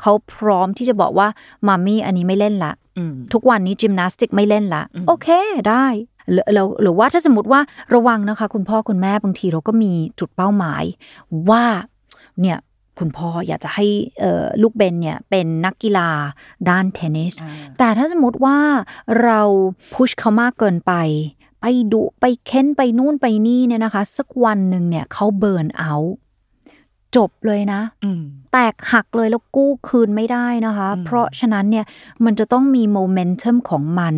เขาพร้อมที่จะบอกว่ามัมมี่อันนี้ไม่เล่นละอืม ทุกวันนี้จิมนาสติกไม่เล่นละ โอเคได้หรือเราหรือว่าถ้าสมมติว่าระวังนะคะ คุณพ่อคุณแม่บางทีเราก็มีจุดเป้าหมาย ว่าเนี่ยคุณพ่ออยากจะให้เอ่อลูกเบนเนี่ยเป็นนักกีฬาด้านเทนนิส แต่ถ้าสมมติว่าเราพุชเขามากเกินไป ไปดุไปเค้นไปนู่นไปนี่เนี่ยนะคะ สักวันหนึ่งเนี่ยเขาเบิร์นเอาท์ จบเลยนะอืมแตกหักเลยแล้วกู้คืนไม่ได้นะคะ เพราะฉะนั้นเนี่ยมันจะต้องมีโมเมนตัมของมัน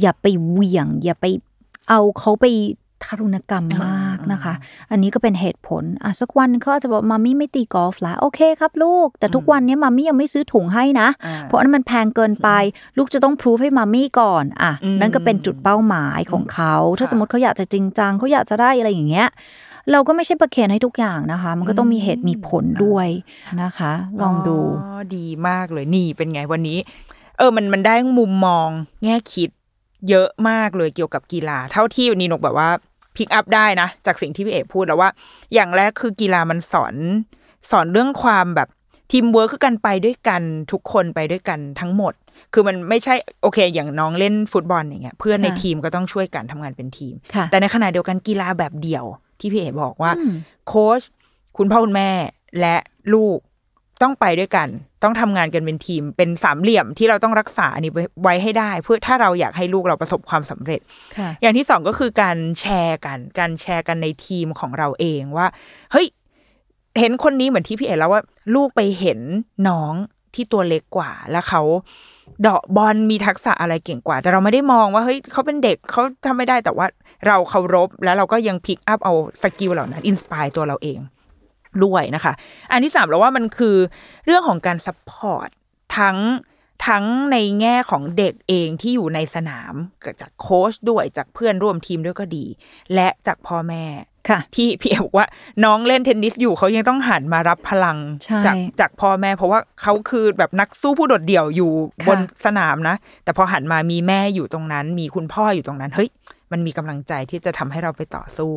อย่าไปเหวี่ยง อย่าไปเอาเขาไปทารุณกรรมมากนะคะ อันนี้ก็เป็นเหตุผลอะสักวันเขาอาจจะบอกมามี่ไม่ตีกอล์ฟละโอเคครับลูก แต่ทุกวันเนี้มามี่ยังไม่ซื้อถุงให้นะอ่าเพราะอันนั้นมันแพงเกินไป ลูกจะต้องพรูฟให้มามี่ก่อนอะอืมนั่นก็เป็นจุดเป้าหมายของเขา ถ้าสมมติเขาอยากจะจริงจังเขาอยากจะได้อะไรอย่างเงี้ย เราก็ไม่ใช่ประเคนให้ทุกอย่างนะคะ มันก็ต้องมีเหตุมีผลด้วยนะคะ ลองดูอ๋อดีมากเลยนี่เป็นไงวันนี้ เออมันมันได้มุมมองแง่คิดเยอะมากเลยเกี่ยวกับกีฬา เท่าที่นีนกแบบว่า pick up ได้นะ จากสิ่งที่พี่เอกพูดแล้วว่า อย่างแรกคือกีฬามันสอนสอนเรื่องความแบบทีมเวิร์คคือกันไปด้วยกันทุกคนไปด้วยกันทั้งหมด คือมันไม่ใช่โอเค อย่างน้องเล่นฟุตบอลอย่างเงี้ยเพื่อนในค่ะทีมก็ต้องช่วยกันทำงานเป็นทีมค่ะแต่ในขณะเดียวกันกีฬาแบบเดี่ยว ที่พี่เอ๋บอกว่าอืมโค้ชคุณพ่อคุณแม่และลูกต้องไปด้วยกัน ต้องทำงานกันเป็นทีม เป็นสามเหลี่ยมที่เราต้องรักษาอันนี้ไว้ไว้ให้ได้ เพื่อถ้าเราอยากให้ลูกเราประสบความสำเร็จค่ะอย่างที่สองก็คือการแชร์กัน การแชร์กันในทีมของเราเองว่าเฮ้ยเห็นคนนี้เหมือนที่พี่เอ๋แล้วว่า ลูกไปเห็นน้องที่ตัวเล็กกว่าแล้วเขา เดาะบอลมีทักษะอะไรเก่งกว่า แต่เราไม่ได้มองว่าเฮ้ยเขาเป็นเด็กเขาทำไม่ได้แต่ว่าเราเคารพแล้วเราก็ยัง pick up เอา skill เหล่านั้น inspire ตัวเราเองด้วยนะคะ อันที่สามเราว่ามันคือเรื่องของการ support ทั้งทั้งในแง่ของเด็กเองที่อยู่ในสนามจากโค้ชด้วยจากเพื่อนร่วมทีมด้วยก็ดี และจากพ่อแม่ ที่พี่เอบอกว่าน้องเล่นเทนนิสอยู่เขายังต้องหันมารับพลังใช่จากจากพ่อแม่ เพราะว่าเขาคือแบบนักสู้ผู้โดดเดี่ยวอยู่ค่ะบนสนามนะ แต่พอหันมามีแม่อยู่ตรงนั้น มีคุณพ่ออยู่ตรงนั้นเฮ้ยมันมีกำลังใจที่จะทำให้เราไปต่อสู้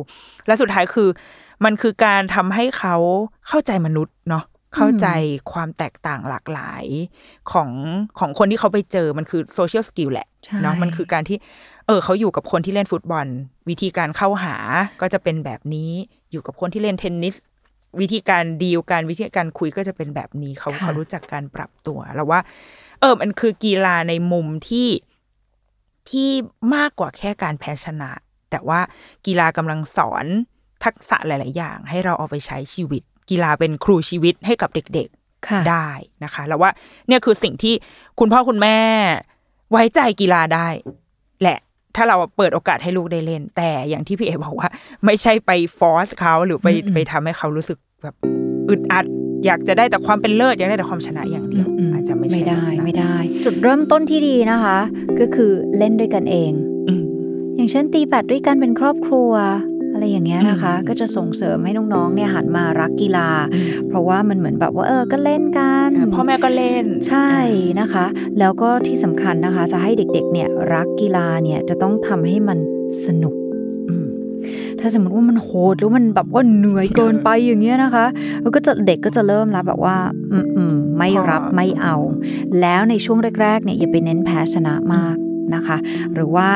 และสุดท้ายคือ มันคือการทำให้เขาเข้าใจมนุษย์เนาะเข้าใจความแตกต่างหลากหลายของของคนที่เขาไปเจอมันคือโซเชียลสกิลแหละใช่เนาะมันคือการที่ เออเขาอยู่กับคนที่เล่นฟุตบอล วิธีการเข้าหาก็จะเป็นแบบนี้อยู่กับคนที่เล่นเทนนิสวิธีการดีลการวิธีการคุยก็จะเป็นแบบนี้เขาค่ะเขารู้จักการปรับตัวแล้วว่า เออมันคือกีฬาในมุมที่ที่มากกว่าแค่การแพ้ชนะ แต่ว่ากีฬากำลังสอนทักษะหลาย ๆ อย่าง ให้เราเอาไปใช้ชีวิต กีฬาเป็นครูชีวิตให้กับเด็กค่ะๆได้นะคะ แล้วว่าเนี่ยคือสิ่งที่คุณพ่อคุณแม่ ไว้ใจกีฬาได้ แหละ ถ้าเราเปิดโอกาสให้ลูกได้เล่น แต่อย่างที่พี่เอบอกว่า ไม่ใช่ไปฟอร์สเขาหรือไปไปทำให้เขารู้สึกแบบอึดอัด อยากจะได้แต่ความเป็นเลิศอยากได้แต่ความชนะอย่างเดียวอืมอาจจะไม่ใช่ไม่ได้แบบนั้นไม่ได้ จุดเริ่มต้นที่ดีนะคะ ก็คือเล่นด้วยกันเองอืมอย่างเช่นตีแบดด้วยกันเป็นครอบครัว อะไรอย่างเงี้ยนะคะอืมก็จะส่งเสริมให้น้องๆเนี่ยหันมารักกีฬา เพราะว่ามันเหมือนแบบว่าเออก็เล่นกันอ่าพ่อแม่ก็เล่นใช่นะคะ แล้วก็ที่สำคัญนะคะจะให้เด็กๆเนี่ยรักกีฬาเนี่ยจะต้องทำให้มันสนุกอืมถ้าสมมติว่ามันโหดแล้วมันแบบว่าเหนื่อยเกินไปอย่างเงี้ยนะคะแล้วก็จะเด็กก็จะเริ่มแล้วแบบว่าอืมอืมไม่รับไม่เอา แล้วในช่วงแรกๆเนี่ยอย่าไปเน้นแพ้ชนะมากนะคะ หรือว่า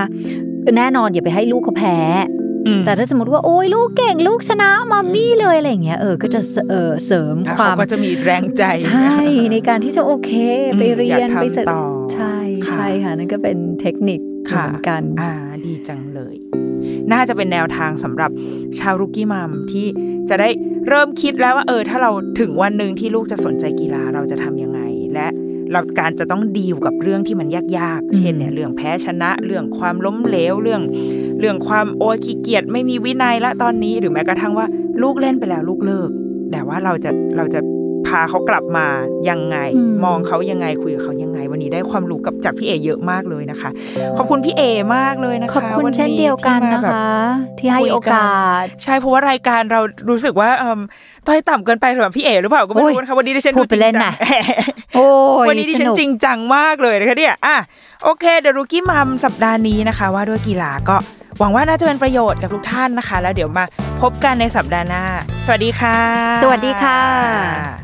แน่นอนอย่าไปให้ลูกเขาแพ้อืม แต่ถ้าสมมติว่าโอ้ยลูกเก่งลูกชนะมัมมี่เลยอะไรอย่างเงี้ยเออก็จะเสเออเสริมอะความเขาก็จะมีแรงใจใช่ในการที่จะโอเค ไปอืมเรีอยากยนทำไปเสร็จต่อใช่ค่ะใช่ค่ะนั่นก็เป็นเทคนิคเหมือนกันอ่าดีจังเลย น่าจะเป็นแนวทางสำหรับชาวรุกี้มัมที่จะได้เริ่มคิดแล้วว่าเออ ถ้าเราถึงวันหนึ่งที่ลูกจะสนใจกีฬาเราจะทำยังไง และ เราการจะต้องดีลกับเรื่องที่มันยากๆ เช่นเนี่ยเรื่องแพ้ชนะ เรื่องความล้มเหลวเรื่อง เรื่องความโอยขี้เกียจไม่มีวินัยละตอนนี้หรือแม้กระทั่งว่า ลูกเล่นไปแล้วลูกเลิก แต่ว่าเราจะเราจะ พาเขากลับมายังไงอืมมองเขายังไงคุยกับเขายังไง วันนี้ได้ความรู้กับจากพี่เอเยอะมากเลยนะคะ ขอบคุณพี่เอมากเลยนะคะขอบคุณวัเช่นเดียวกันที่มานะแบบคะ ที่ให้คุยกันโอกาส ใช่เพราะว่ารายการเรารู้สึกว่าเอิ่มต้อยต่ำเกินไปสำหรับพี่เอหรือเปล่าก็ไม่โอ้ยรู้นะคะวันนี้ดิฉันพูดไปเล่นจริงจัน่ะงโอ้ยวันนี้ดิฉันสกจริงจังมากเลยนะคะเนี่ยอะโอเคเดรุกี้มัมสัปดาห์นี้นะคะ ว่าด้วยกีฬาก็หวังว่าน่าจะเป็นประโยชน์กับทุกท่านนะคะ แล้วเดี๋ยวมาพบกันในสัปดาห์หน้า สวัสดีค่ะ สวัสดีค่ะ